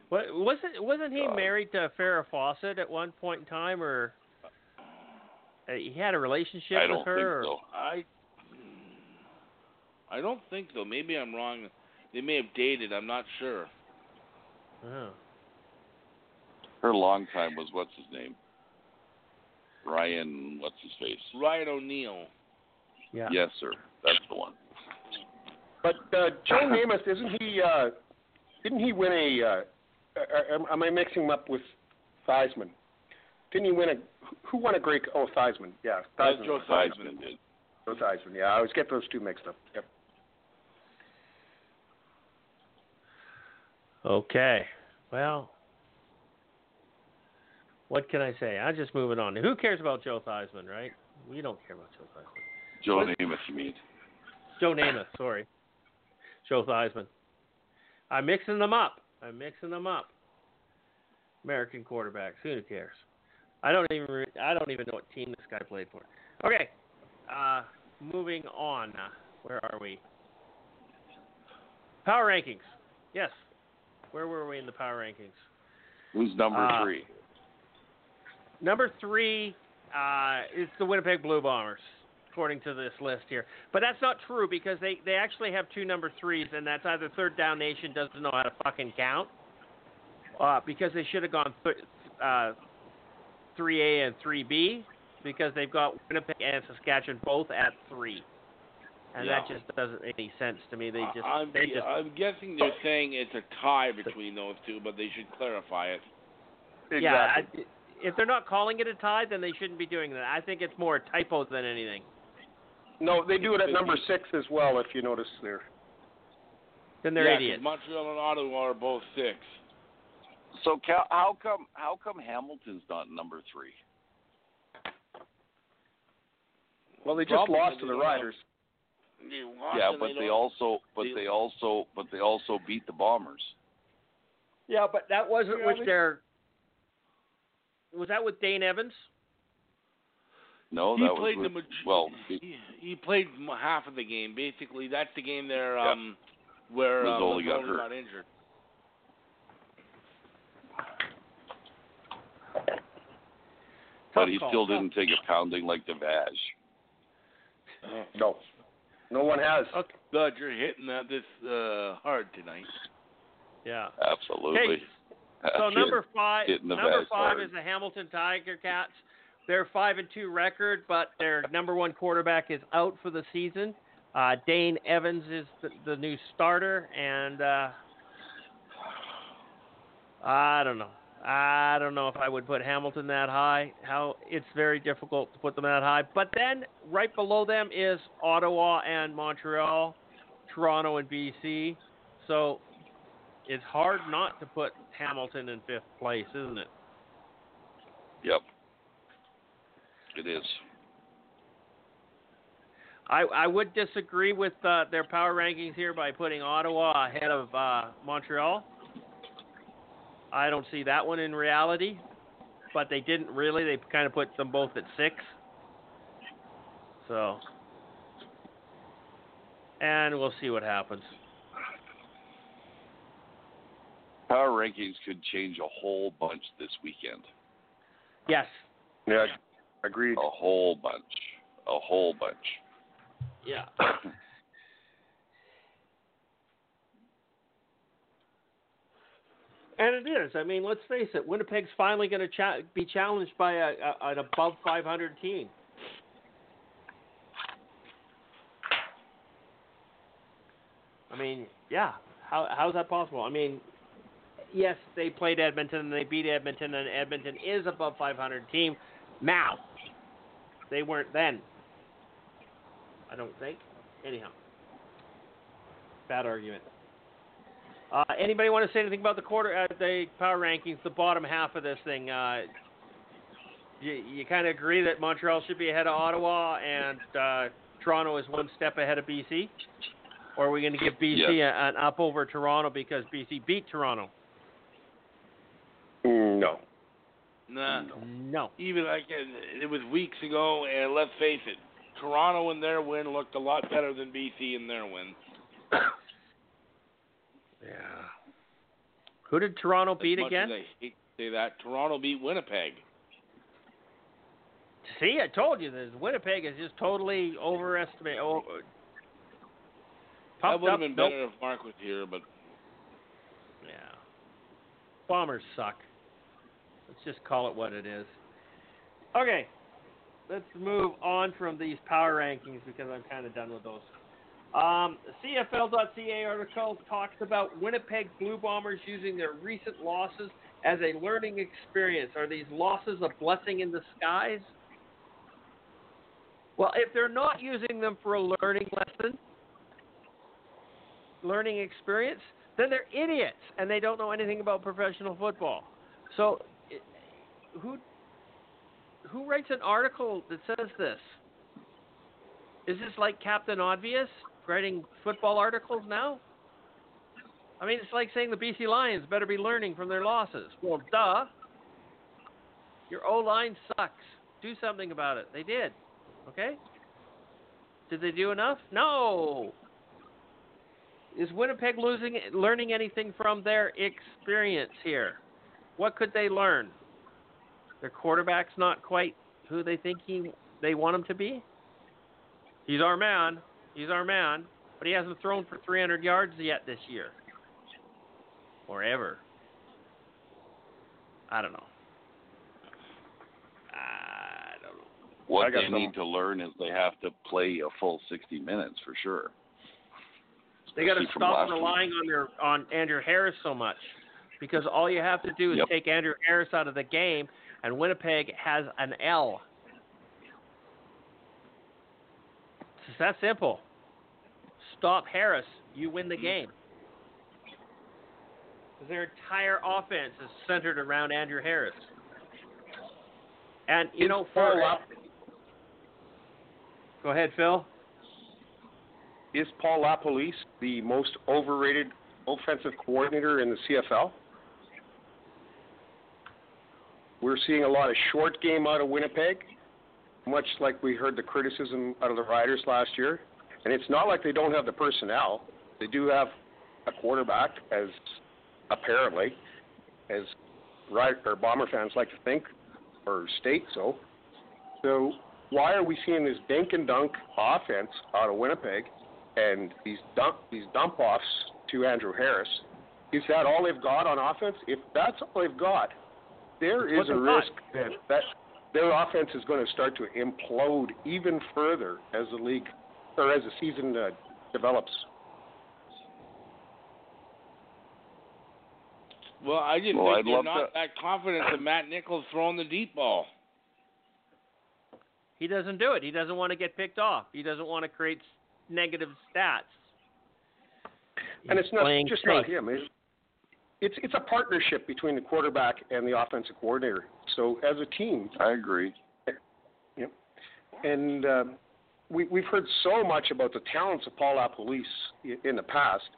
What wasn't wasn't he God. married to Farrah Fawcett at one point in time, or uh, he had a relationship I with don't her? think or- so. I I don't think so. Maybe I'm wrong. They may have dated. I'm not sure. Oh. Her long time was what's his name? Ryan, what's his face? Ryan O'Neal. Yeah. Yes, sir. That's the one. But uh, Joe Namath, isn't he? Uh, didn't he win a? Uh, am, am I mixing him up with Theismann? Didn't he win a? Who won a great? Oh, Theismann. Yeah, That's Theismann. Joe Heisman did. Joe Theismann. Yeah, I always get those two mixed up. Yep. Okay. Well, what can I say? I'm just moving on. Who cares about Joe Theismann, right? We don't care about Joe Theismann. Joe What? Namath, you mean? Joe Namath, sorry. Joe Theismann. I'm mixing them up. I'm mixing them up. American quarterbacks. Who cares? I don't even. Re- I don't even know what team this guy played for. Okay. Uh, moving on. Where are we? Power rankings. Yes. Where were we in the power rankings? Who's number Uh, three? Number three uh, is the Winnipeg Blue Bombers, according to this list here. But that's not true because they, they actually have two number threes, and that's either Third Down Nation doesn't know how to fucking count, uh, because they should have gone th- uh, 3A and 3B, because they've got Winnipeg and Saskatchewan both at three. And that just doesn't make any sense to me. They just I'm, they just I'm guessing they're saying it's a tie between those two, but they should clarify it. yeah. I, if they're not calling it a tie, then they shouldn't be doing that. I think it's more a typo than anything. No, they do it at number six as well. If you notice there. Then they're yeah, 'cause idiots. Montreal and Ottawa are both six. So ca- how come how come Hamilton's not number three? Well, they just Probably lost to the Riders. Lost yeah, but they don't- also but they- they also but they also beat the Bombers. Yeah, but that wasn't Yeah, with their. Was that with Dane Evans? No, he that was played with, the maj- well, he, he played half of the game. Basically, that's the game there Yeah. um, where uh, Masoli got hurt. got injured. but he still didn't take a pounding like the Vaj. No, no one has. Okay. God, you're hitting that this uh, hard tonight. Yeah. Absolutely. Okay. So number five, number five hard. is the Hamilton Tiger Cats. They're five and two record, but their number one quarterback is out for the season. Uh, Dane Evans is the, the new starter, and uh, I don't know. I don't know if I would put Hamilton that high. How it's very difficult to put them that high. But then right below them is Ottawa and Montreal, Toronto and BC. So it's hard not to put Hamilton in fifth place, isn't it? Yep. It is. I, I would disagree with uh, their power rankings here by putting Ottawa ahead of uh, Montreal. I don't see that one in reality, but they didn't really. They kind of put them both at six. So, and we'll see what happens. Power rankings could change a whole bunch this weekend. Yes, Yeah, agreed. A whole bunch. A whole bunch. yeah. And it is. I mean, let's face it. Winnipeg's finally going to cha- be challenged by a, a, an above 500 team. I mean, yeah. How how's that possible? I mean, yes, they played Edmonton and they beat Edmonton, and Edmonton is above 500 team now. They weren't then. I don't think. Anyhow, bad argument. Uh, anybody want to say anything about the quarter, uh, the power rankings, the bottom half of this thing? Uh, you you kind of agree that Montreal should be ahead of Ottawa and uh, Toronto is one step ahead of BC, or are we going to give BC a, an up over Toronto because BC beat Toronto? Mm, no. Nah. No. Even like it, it was weeks ago, and let's face it, Toronto in their win looked a lot better than BC in their win. Yeah. Who did Toronto As beat again? I hate to say that Toronto beat Winnipeg. See, I told you this. Winnipeg is just totally overestimated. Uh, oh, That would have been Nope. better if Mark was here, but Yeah. Bombers suck. Let's just call it what it is. Okay. Let's move on from these power rankings because I'm kind of done with those. Um, CFL.ca article talks about Winnipeg Blue Bombers using their recent losses as a learning experience. Are these losses a blessing in disguise? Well, if they're not using them for a learning lesson, learning experience, then they're idiots and they don't know anything about professional football. So, who who writes an article that says this? Is this like Captain Obvious writing football articles now? I mean, it's like saying the BC Lions better be learning from their losses. Well, duh. Your O line sucks. Do something about it. They did. Okay? Did they do enough? No. Is Winnipeg losing learning anything from their experience here? what could they learn? Their quarterback's not quite who they think he they want him to be. He's our man. He's our man, but he hasn't thrown for 300 yards yet this year, or ever. I don't know. I don't know. What I they some- need to learn is they have to play a full 60 minutes for sure. They got to stop last week. relying on their on Andrew Harris so much, because all you have to do is Yep. take Andrew Harris out of the game, and Winnipeg has an L. It's that simple. Stop Harris, you win the game. Their entire offense is centered around Andrew Harris. And you know, for Lap- uh, go ahead, Phil. is Paul LaPolice the most overrated offensive coordinator in the CFL? We're seeing a lot of short game out of Winnipeg, much like we heard the criticism out of the Riders last year. And it's not like they don't have the personnel. They do have a quarterback, as apparently, as Rid- or Bomber fans like to think or state so. So why are we seeing this dink and dunk offense out of Winnipeg and these dump these dump offs to Andrew Harris? Is that all they've got on offense? If that's all they've got, there It's is a they've risk that, that their offense is going to start to implode even further as the league or as the season uh, develops. Well, I just Well, think I'd they're love not to- that confident that Matt Nichols throwing the deep ball. He doesn't do it. He doesn't want to get picked off. He doesn't want to create negative stats. and He's it's not just safe. not him. It's, it's it's a partnership between the quarterback and the offensive coordinator. So as a team, I agree. Yep. and um, we, we've heard so much about the talents of Paul LaPolice i- in the past,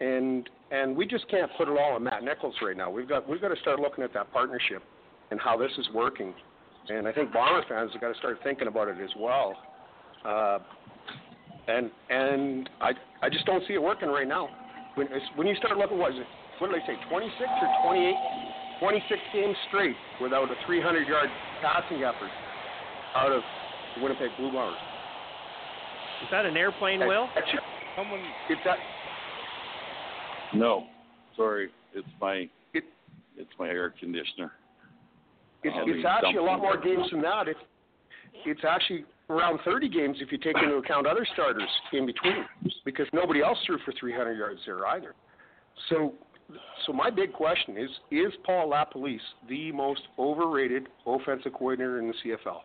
and and we just can't put it all on Matt Nichols right now. We've got we've got to start looking at that partnership and how this is working, and I think Bomber fans have got to start thinking about it as well. Uh, and and I I just don't see it working right now. When when you start looking, what is it? What did I say? 26 or 28? 26 games straight without a 300 yard passing effort out of the Winnipeg Blue Bombers. Is that an airplane, Will? Actually, Someone, It's that No, sorry, it's my It- it's my air conditioner. it's, it's actually a lot more games than that. It's it's actually around 30 games if you take into account other starters in between, because nobody else threw for 300 yards there either. So, so my big question is: Is Paul LaPolice the most overrated offensive coordinator in the CFL?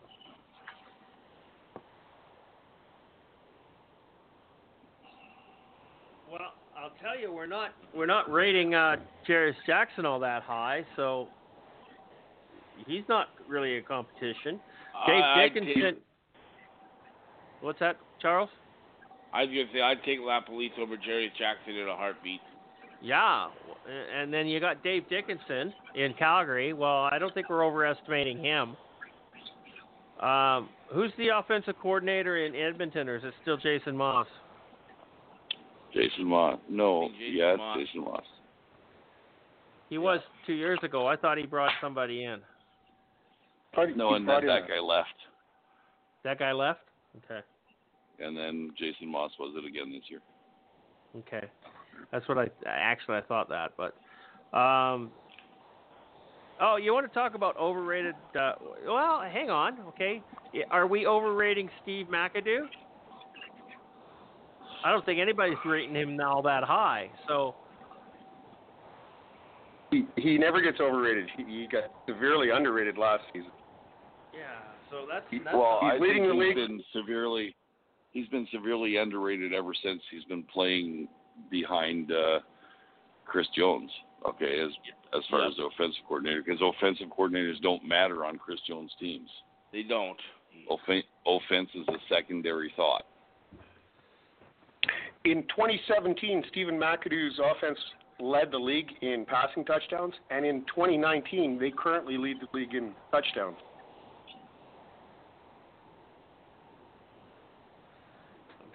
Well, I'll tell you, we're not we're not rating uh, Jarious Jackson all that high, so he's not really a competition. Dave I- I'd Dickenson. What's that, Charles? I was gonna say I'd take LaPolice over Jerry Jackson in a heartbeat. Yeah, and then you got Dave Dickenson in Calgary. Well, I don't think we're overestimating him. Um, who's the offensive coordinator in Edmonton, or is it still Jason Maas? Jason Maas. No, Jason yeah, it's Maas. Jason Maas. He was two years ago. I thought he brought somebody in. No, and then that guy left, That guy left. Okay. and then Jason Maas was it again this year. Okay, that's what I actually I thought that, but um, oh, you want to talk about overrated? Uh, well, hang on, okay. Are we overrating Steve McAdoo? I don't think anybody's rating him all that high. So He, he never gets overrated. He, he got severely underrated last season. yeah, so that's, He- that's well, he's I leading think the he's league. been severely he's been severely underrated ever since he's been playing behind uh, Chris Jones. Okay, as as far Yeah. as the offensive coordinator, because offensive coordinators don't matter on Chris Jones teams. They don't. Offen- offense is a secondary thought. In 2017, Stephen McAdoo's offense led the league in passing touchdowns, and in 2019, they currently lead the league in touchdowns.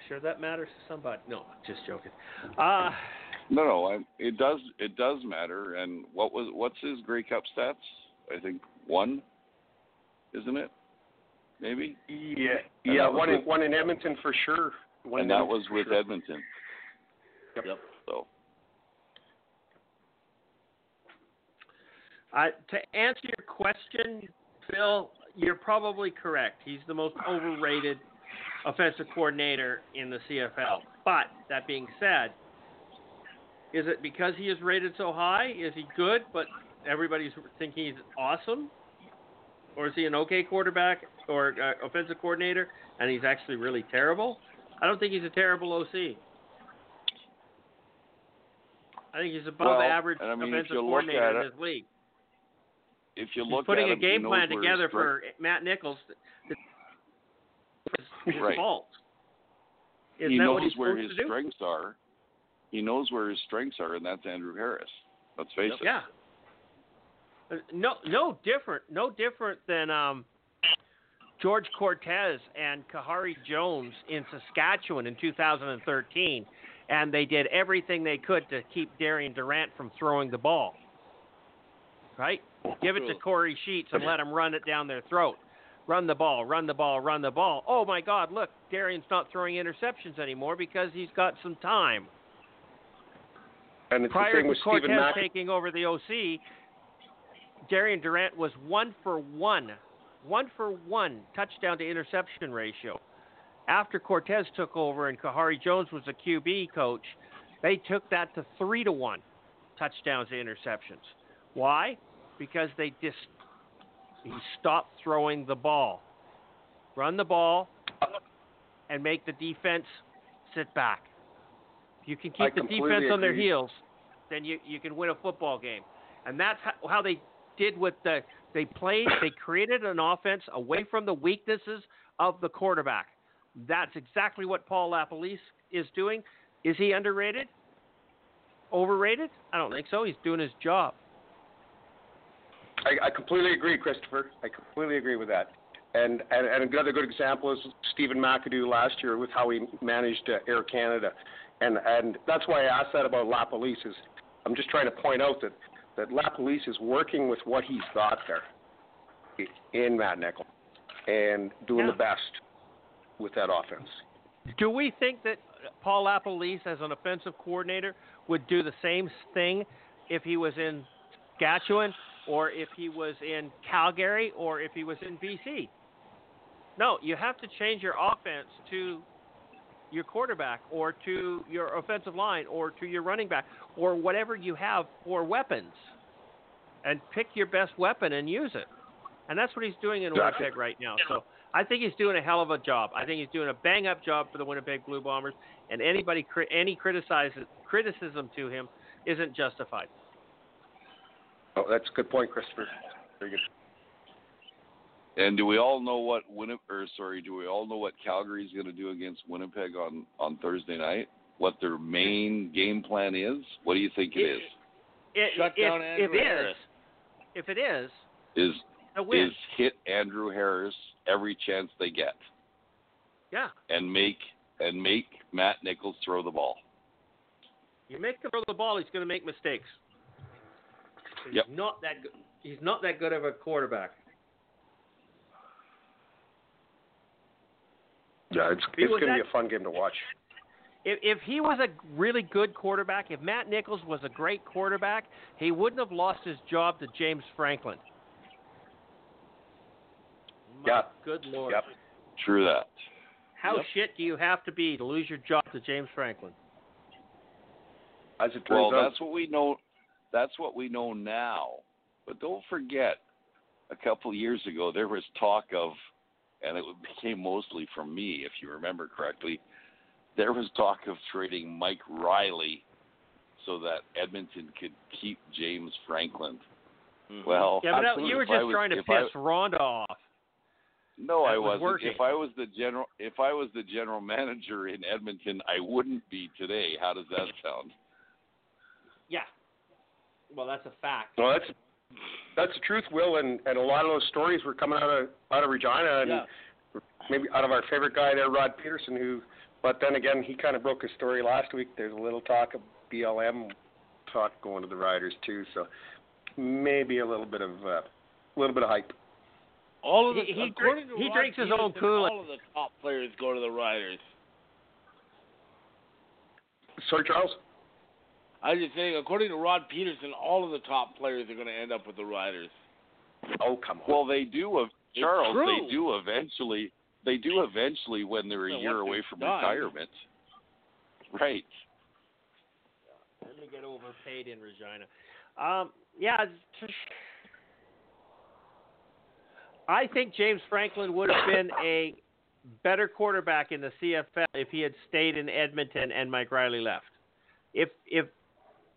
Sure that matters to somebody. No, just joking. Uh, No, no, I, it does it does matter. And what was what's his Grey Cup stats? I think one, isn't it? Maybe. Yeah, And yeah, that was one in with- one in Edmonton for sure. One and that was with sure. Edmonton. Yep. So Uh, to answer your question, Phil, you're probably correct. He's the most overrated offensive coordinator in the CFL. But that being said, is it because he is rated so high? Is he good, but everybody's thinking he's awesome? Or is he an okay quarterback or uh, offensive coordinator and he's actually really terrible? I don't think he's a terrible OC. I think he's above Well, average I mean, offensive coordinator at in it, this league. if you He's look putting at a him, game plan together for Matt Nichols. That his, his Right. fault. Isn't he that knows what where his strengths are. He knows where his strengths are, and that's Andrew Harris. Let's face it. Yeah. Uh, No, no different, no different than um, George Cortez and Kahari Jones in Saskatchewan in 2013, and they did everything they could to keep Darian Durant from throwing the ball. Right? Give it to Kory Sheets and let him run it down their throat. Run the ball, run the ball, run the ball. Oh my God! Look, Darian's not throwing interceptions anymore because he's got some time. And Prior to Cortez Mack. taking over the OC, Darian Durant was one for one, one for one touchdown to interception ratio. After Cortez took over and Kahari Jones was the QB coach, they took that to three to one touchdowns to interceptions. Why? Because they just he stopped throwing the ball. Run the ball and make the defense sit back. If you can I keep the completely defense on their heels, then you you can win a football game. And that's how, how they did with the they played they created an offense away from the weaknesses of the quarterback. That's exactly what Paul LaPolice is doing. Is he underrated? Overrated? I don't think so. He's doing his job. I, I completely agree, Christopher. I completely agree with that. And, and and another good example is Stephen McAdoo last year with how he managed uh, Air Canada, and and that's why I asked that about LaPolice. Is I'm just trying to point out that that LaPolice is working with what he's got there in Matt Nickel, and doing Yeah. the best with that offense. Do we think that Paul LaPolice, as an offensive coordinator, would do the same thing if he was in Saskatchewan, or if he was in Calgary, or if he was in BC? No, you have to change your offense to your quarterback, or to your offensive line, or to your running back, or whatever you have for weapons, and pick your best weapon and use it. And that's what he's doing in Exactly. Winnipeg right now. So I think he's doing a hell of a job. I think he's doing a bang up job for the Winnipeg Blue Bombers, and anybody any criticize criticism to him isn't justified. Oh, that's a good point, Christopher. Very good. And do we all know what Winnipeg? Or sorry, do we all know what Calgary's going to do against Winnipeg on on Thursday night? What their main game plan is? What do you think it is? It, Shut if, down if Andrew it is, Harris. if it is, Is is hit Andrew Harris every chance they get yeah, and make and make Matt Nichols throw the ball. you make him throw the ball, he's going to make mistakes. He's Yep. not that good. He's not that good of a quarterback. Yeah, it's it's going to be a fun game to watch. If, if he was a really good quarterback, if Matt Nichols was a great quarterback, he wouldn't have lost his job to James Franklin. My Yeah. Good lord. Yep. True that. How Yep. shit do you have to be to lose your job to James Franklin? As it turns Well, out, that's what we know. That's what we know now. But don't forget, a couple of years ago there was talk of, and it became mostly from me, if you remember correctly. There was talk of trading Mike Reilly so that Edmonton could keep James Franklin. Mhm. Well, Yeah, but you were just was- trying to if I- piss Rhonda off. No, That I was wasn't. working. If I was the general, if I was the general manager in Edmonton, I wouldn't be today. How does that sound? Yeah. Well, that's a fact. No, that's that's the truth, Will, and and a lot of those stories were coming out of out of Regina, and Yeah. maybe out of our favorite guy there, Rod Pedersen, who But then again, he kind of broke his story last week. There's a little talk of BLM talk going to the Riders too, so maybe a little bit of uh, a little bit of hype. All of the, He- he drink- he drinks his own Pedersen, Kool-Aid. All of the top players go to the Riders. Sorry, Charles. I was just saying, according to Rod Pedersen, all of the top players are going to end up with the Riders. Oh come on. Well, they do. Of Charles, they do eventually. They do eventually when they're a Well, year away from done. retirement. Right. Let me get overpaid in Regina. Um, yeah, it's- I think James Franklin would have been a better quarterback in the CFL if he had stayed in Edmonton and Mike Reilly left. If if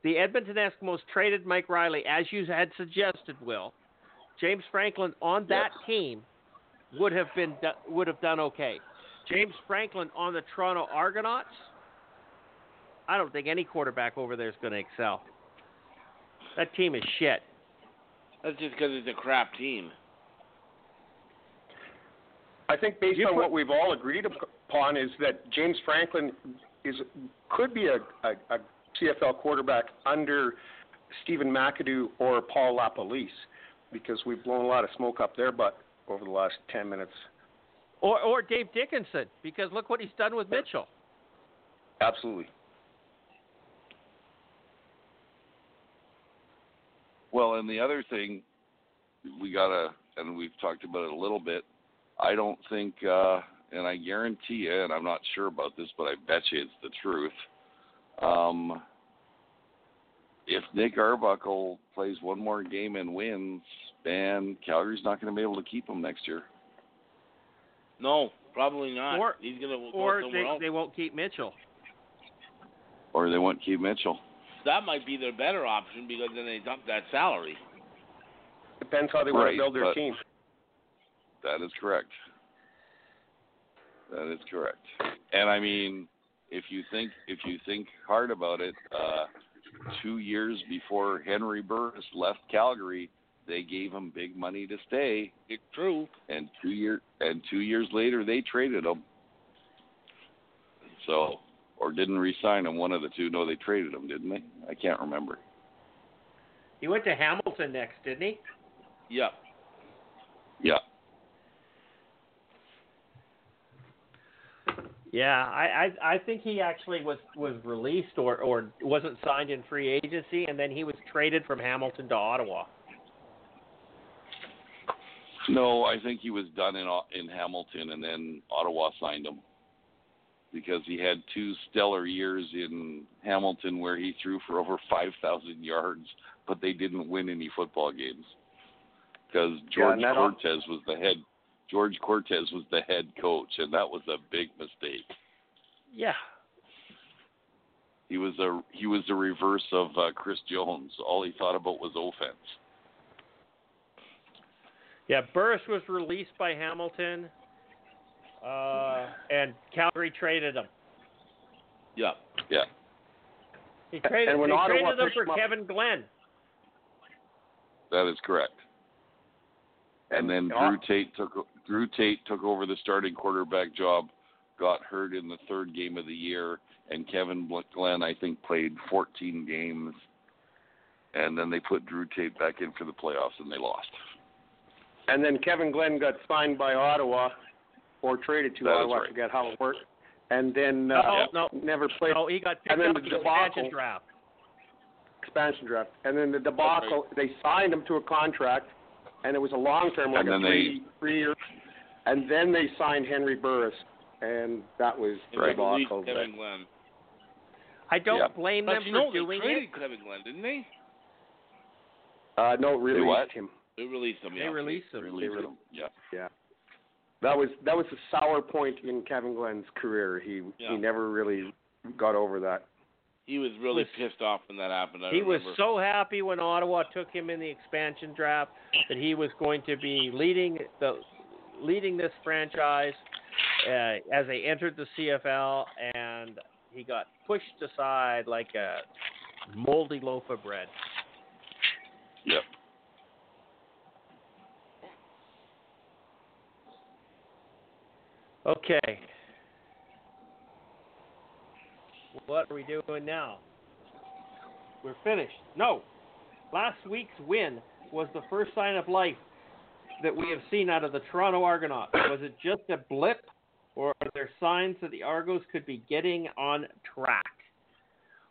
the Edmonton Eskimos traded Mike Reilly as you had suggested, Will, James Franklin on that team would have been would have done okay. James Franklin on the Toronto Argonauts, I don't think any quarterback over there is going to excel. That team is shit. That's just because it's a crap team. I think based You on put- what we've all agreed upon is that James Franklin is could be a, a, a CFL quarterback under Stephen McAdoo or Paul LaPolice because we've blown a lot of smoke up their butt over the last ten minutes. Or or Dave Dickenson, because look what he's done with Mitchell. Absolutely. Well, and the other thing we gotta, and we've talked about it a little bit. I don't think, uh, and I guarantee you, and I'm not sure about this, but I bet you it's the truth. Um, if Nick Arbuckle plays one more game and wins, man, Calgary's not going to be able to keep him next year. No, probably not. Or- He's going to go Or somewhere they, else. they won't keep Mitchell. Or they won't keep Mitchell. That might be their better option because then they dump that salary. Depends how they want to build their team. That is correct. That is correct. And I mean, if you think if you think hard about it, uh, two years before Henry Burris left Calgary, they gave him big money to stay, It's true. and two year and two years later they traded him. So, or didn't re-sign him. One of the two. No, they traded him, didn't they? I can't remember. He went to Hamilton next, didn't he? Yep. Yeah. Yeah, I, I I think he actually was was released or or wasn't signed in free agency, and then he was traded from Hamilton to Ottawa. No, I think he was done in in Hamilton, and then Ottawa signed him because he had two stellar years in Hamilton where he threw for over five thousand yards, but they didn't win any football games because George and that al- Cortez was the head. George Cortez was the head coach, and that was a big mistake. Yeah. He was a he was the reverse of uh, Chris Jones. All he thought about was offense. Yeah, Burris was released by Hamilton, uh, and Calgary traded him. Yeah, Yeah, He traded, And when they Ottawa traded him for him up- Kevin Glenn. that is correct. And then Yeah. Drew Tate took Drew Tate took over the starting quarterback job, got hurt in the third game of the year, and Kevin Bl- Glenn I think played 14 games, and then they put Drew Tate back in for the playoffs and they lost. And then Kevin Glenn got signed by Ottawa or traded to That is Ottawa. I forget how it worked. And then No, uh, no, never played no, he got picked And then up the in the debacle- expansion draft. expansion draft. And then the debacle, they signed him to a contract, and it was a long term, like And a then three three year. And then they signed Henry Burris, and that was And the they released debacle. Kevin Glenn. I don't Yeah. blame But them you for know, they doing traded it. Kevin Glenn, didn't they? Uh, no, released what? him. They released him. They released him. Released re- him. Yeah. Yeah. That was that was a sour point in Kevin Glenn's career. He Yeah. he never really got over that. He was really Was- pissed off when that happened. I He was so happy when Ottawa took him in the expansion draft that he was going to be leading the leading this franchise uh, as they entered the CFL, and he got pushed aside like a moldy loaf of bread. Yep. Okay. What are we doing now? We're finished. No. Last week's win was the first sign of life that we have seen out of the Toronto Argonauts. Was it just a blip, or are there signs that the Argos could be getting on track?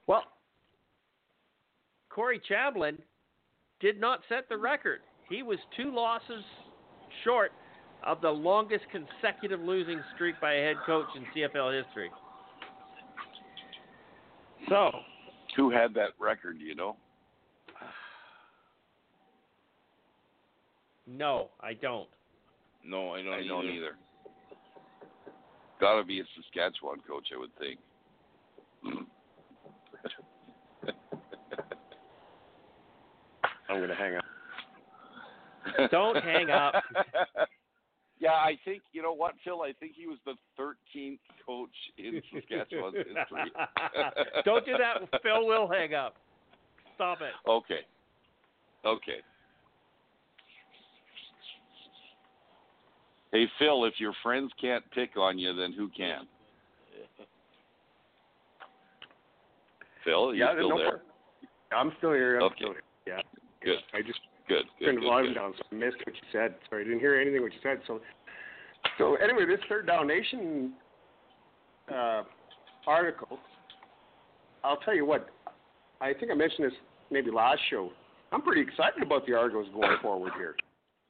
Well, Corey Chamblin did not set the record. He was two losses short of the longest consecutive losing streak by a head coach in CFL history. So, Who had that record? You know? no, I don't. No, I don't. I don't either. either. Got to be a Saskatchewan coach, I would think. I'm going to hang up. Don't hang up. yeah, I think you know what, Phil. I think he was the 13th coach in Saskatchewan's history. don't do that. Phil will hang up. Stop it. Okay. Okay. Hey Phil, if your friends can't pick on you, then who can? Phil, are you yeah, still no there? problem. I'm still here. I'm Okay. still here. Yeah. Good. I just Good. Good. turned good, the volume good. down, so I missed what you said. Sorry, I didn't hear anything what you said. So, so anyway, this third down nation uh, article. I'll tell you what. I think I mentioned this maybe last show. I'm pretty excited about the Argos going forward here.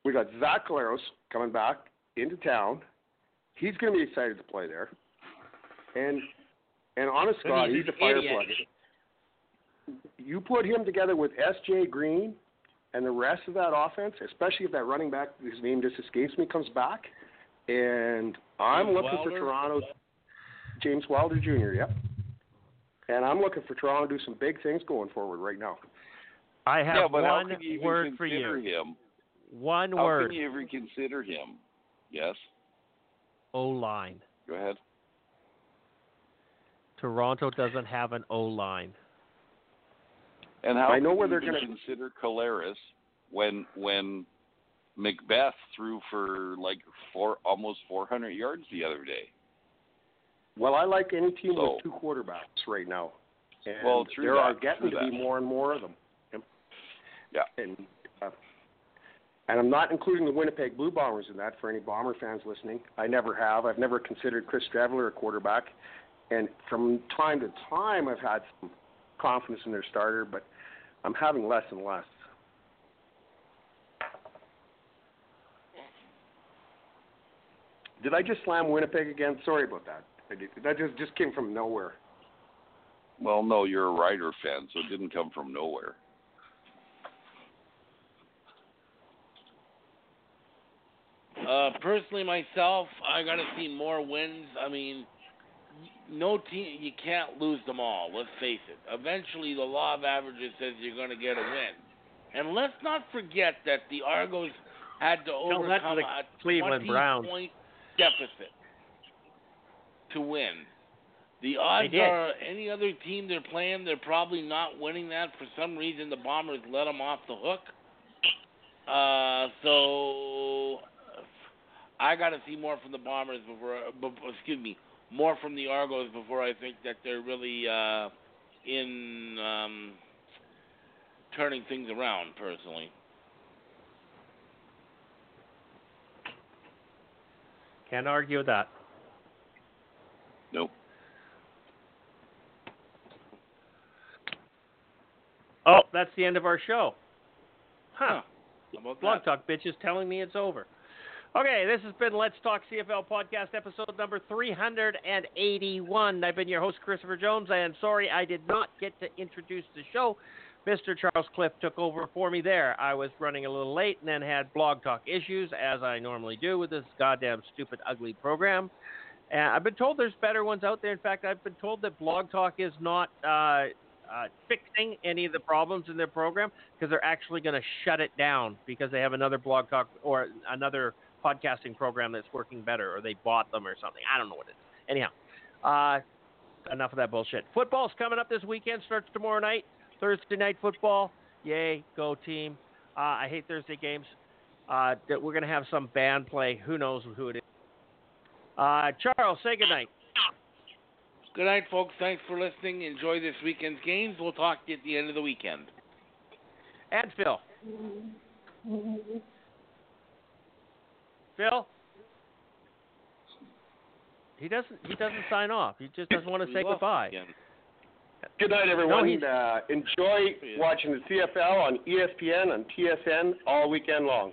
We got Zach Collaros coming back into town. He's going to be excited to play there. And and honest But God, he's he's, a fire plug. You put him together with S.J. Green and the rest of that offense, especially if that running back, whose name just escapes me, comes back. And I'm James looking for Wilder? Toronto, James Wilder Jr., yep. And I'm looking for Toronto to do some big things going forward right now. I have yeah, but how one can you word for you. him? One How word. can you ever consider him? Yes. O line. Go ahead. Toronto doesn't have an O line. And how I know where you they're gonna- consider Collaros when when Macbeth threw for like four almost 400 yards the other day? Well, I like any team So- with two quarterbacks right now. And Well, there that, are getting to be more and more of them. Yeah. And uh, and I'm not including the Winnipeg Blue Bombers in that for any Bomber fans listening. I never have. I've never considered Chris Streveler a quarterback. And from time to time, I've had some confidence in their starter, but I'm having less and less. Did I just slam Winnipeg again? Sorry about that. That just just came from nowhere. Well, no, you're a Rider fan, so it didn't come from nowhere. Uh, personally, myself, I got to see more wins. I mean, no team, you can't lose them all. Let's face it. Eventually, the law of averages says you're going to get a win. And let's not forget that the Argos had to overcome a Cleveland 20 Browns. point deficit to win. The odds are any other team they're playing, they're probably not winning that. For some reason, the Bombers let them off the hook. Uh, so I got to see more from the Bombers before, before, excuse me, more from the Argos before I think that they're really uh, in um, turning things around. Personally, Can't argue with that. Nope. Oh, that's the end of our show. Huh. How about Blog? Talk bitch is telling me it's over. Okay, this has been Let's Talk CFL podcast episode number 381. I've been your host, Christopher Jones, and sorry I did not get to introduce the show. Mr. Charles Cliff took over for me there. I was running a little late and then had Blog Talk issues, as I normally do with this goddamn stupid, ugly program. And I've been told there's better ones out there. In fact, I've been told that Blog Talk is not uh, uh, fixing any of the problems in their program because they're actually going to shut it down because they have another Blog Talk or another podcasting program that's working better, or they bought them or something. I don't know what it is. Anyhow, uh, enough of that bullshit. Football's coming up this weekend. Starts tomorrow night. Thursday night football. Yay, go team. Uh, I hate Thursday games. Uh, that we're going to have some band play. Who knows who it is. Uh, Charles, say goodnight. Good night, folks. Thanks for listening. Enjoy this weekend's games. We'll talk to you at the end of the weekend. And Phil. Phil. He doesn't. He doesn't sign off. He just doesn't want to say goodbye. again. Good night, everyone. he's- uh, enjoy watching the CFL on ESPN and TSN all weekend long.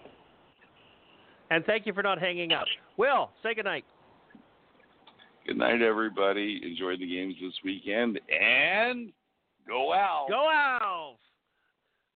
And thank you for not hanging up. Will, say good night. Good night, everybody. Enjoy the games this weekend and go out. Go out.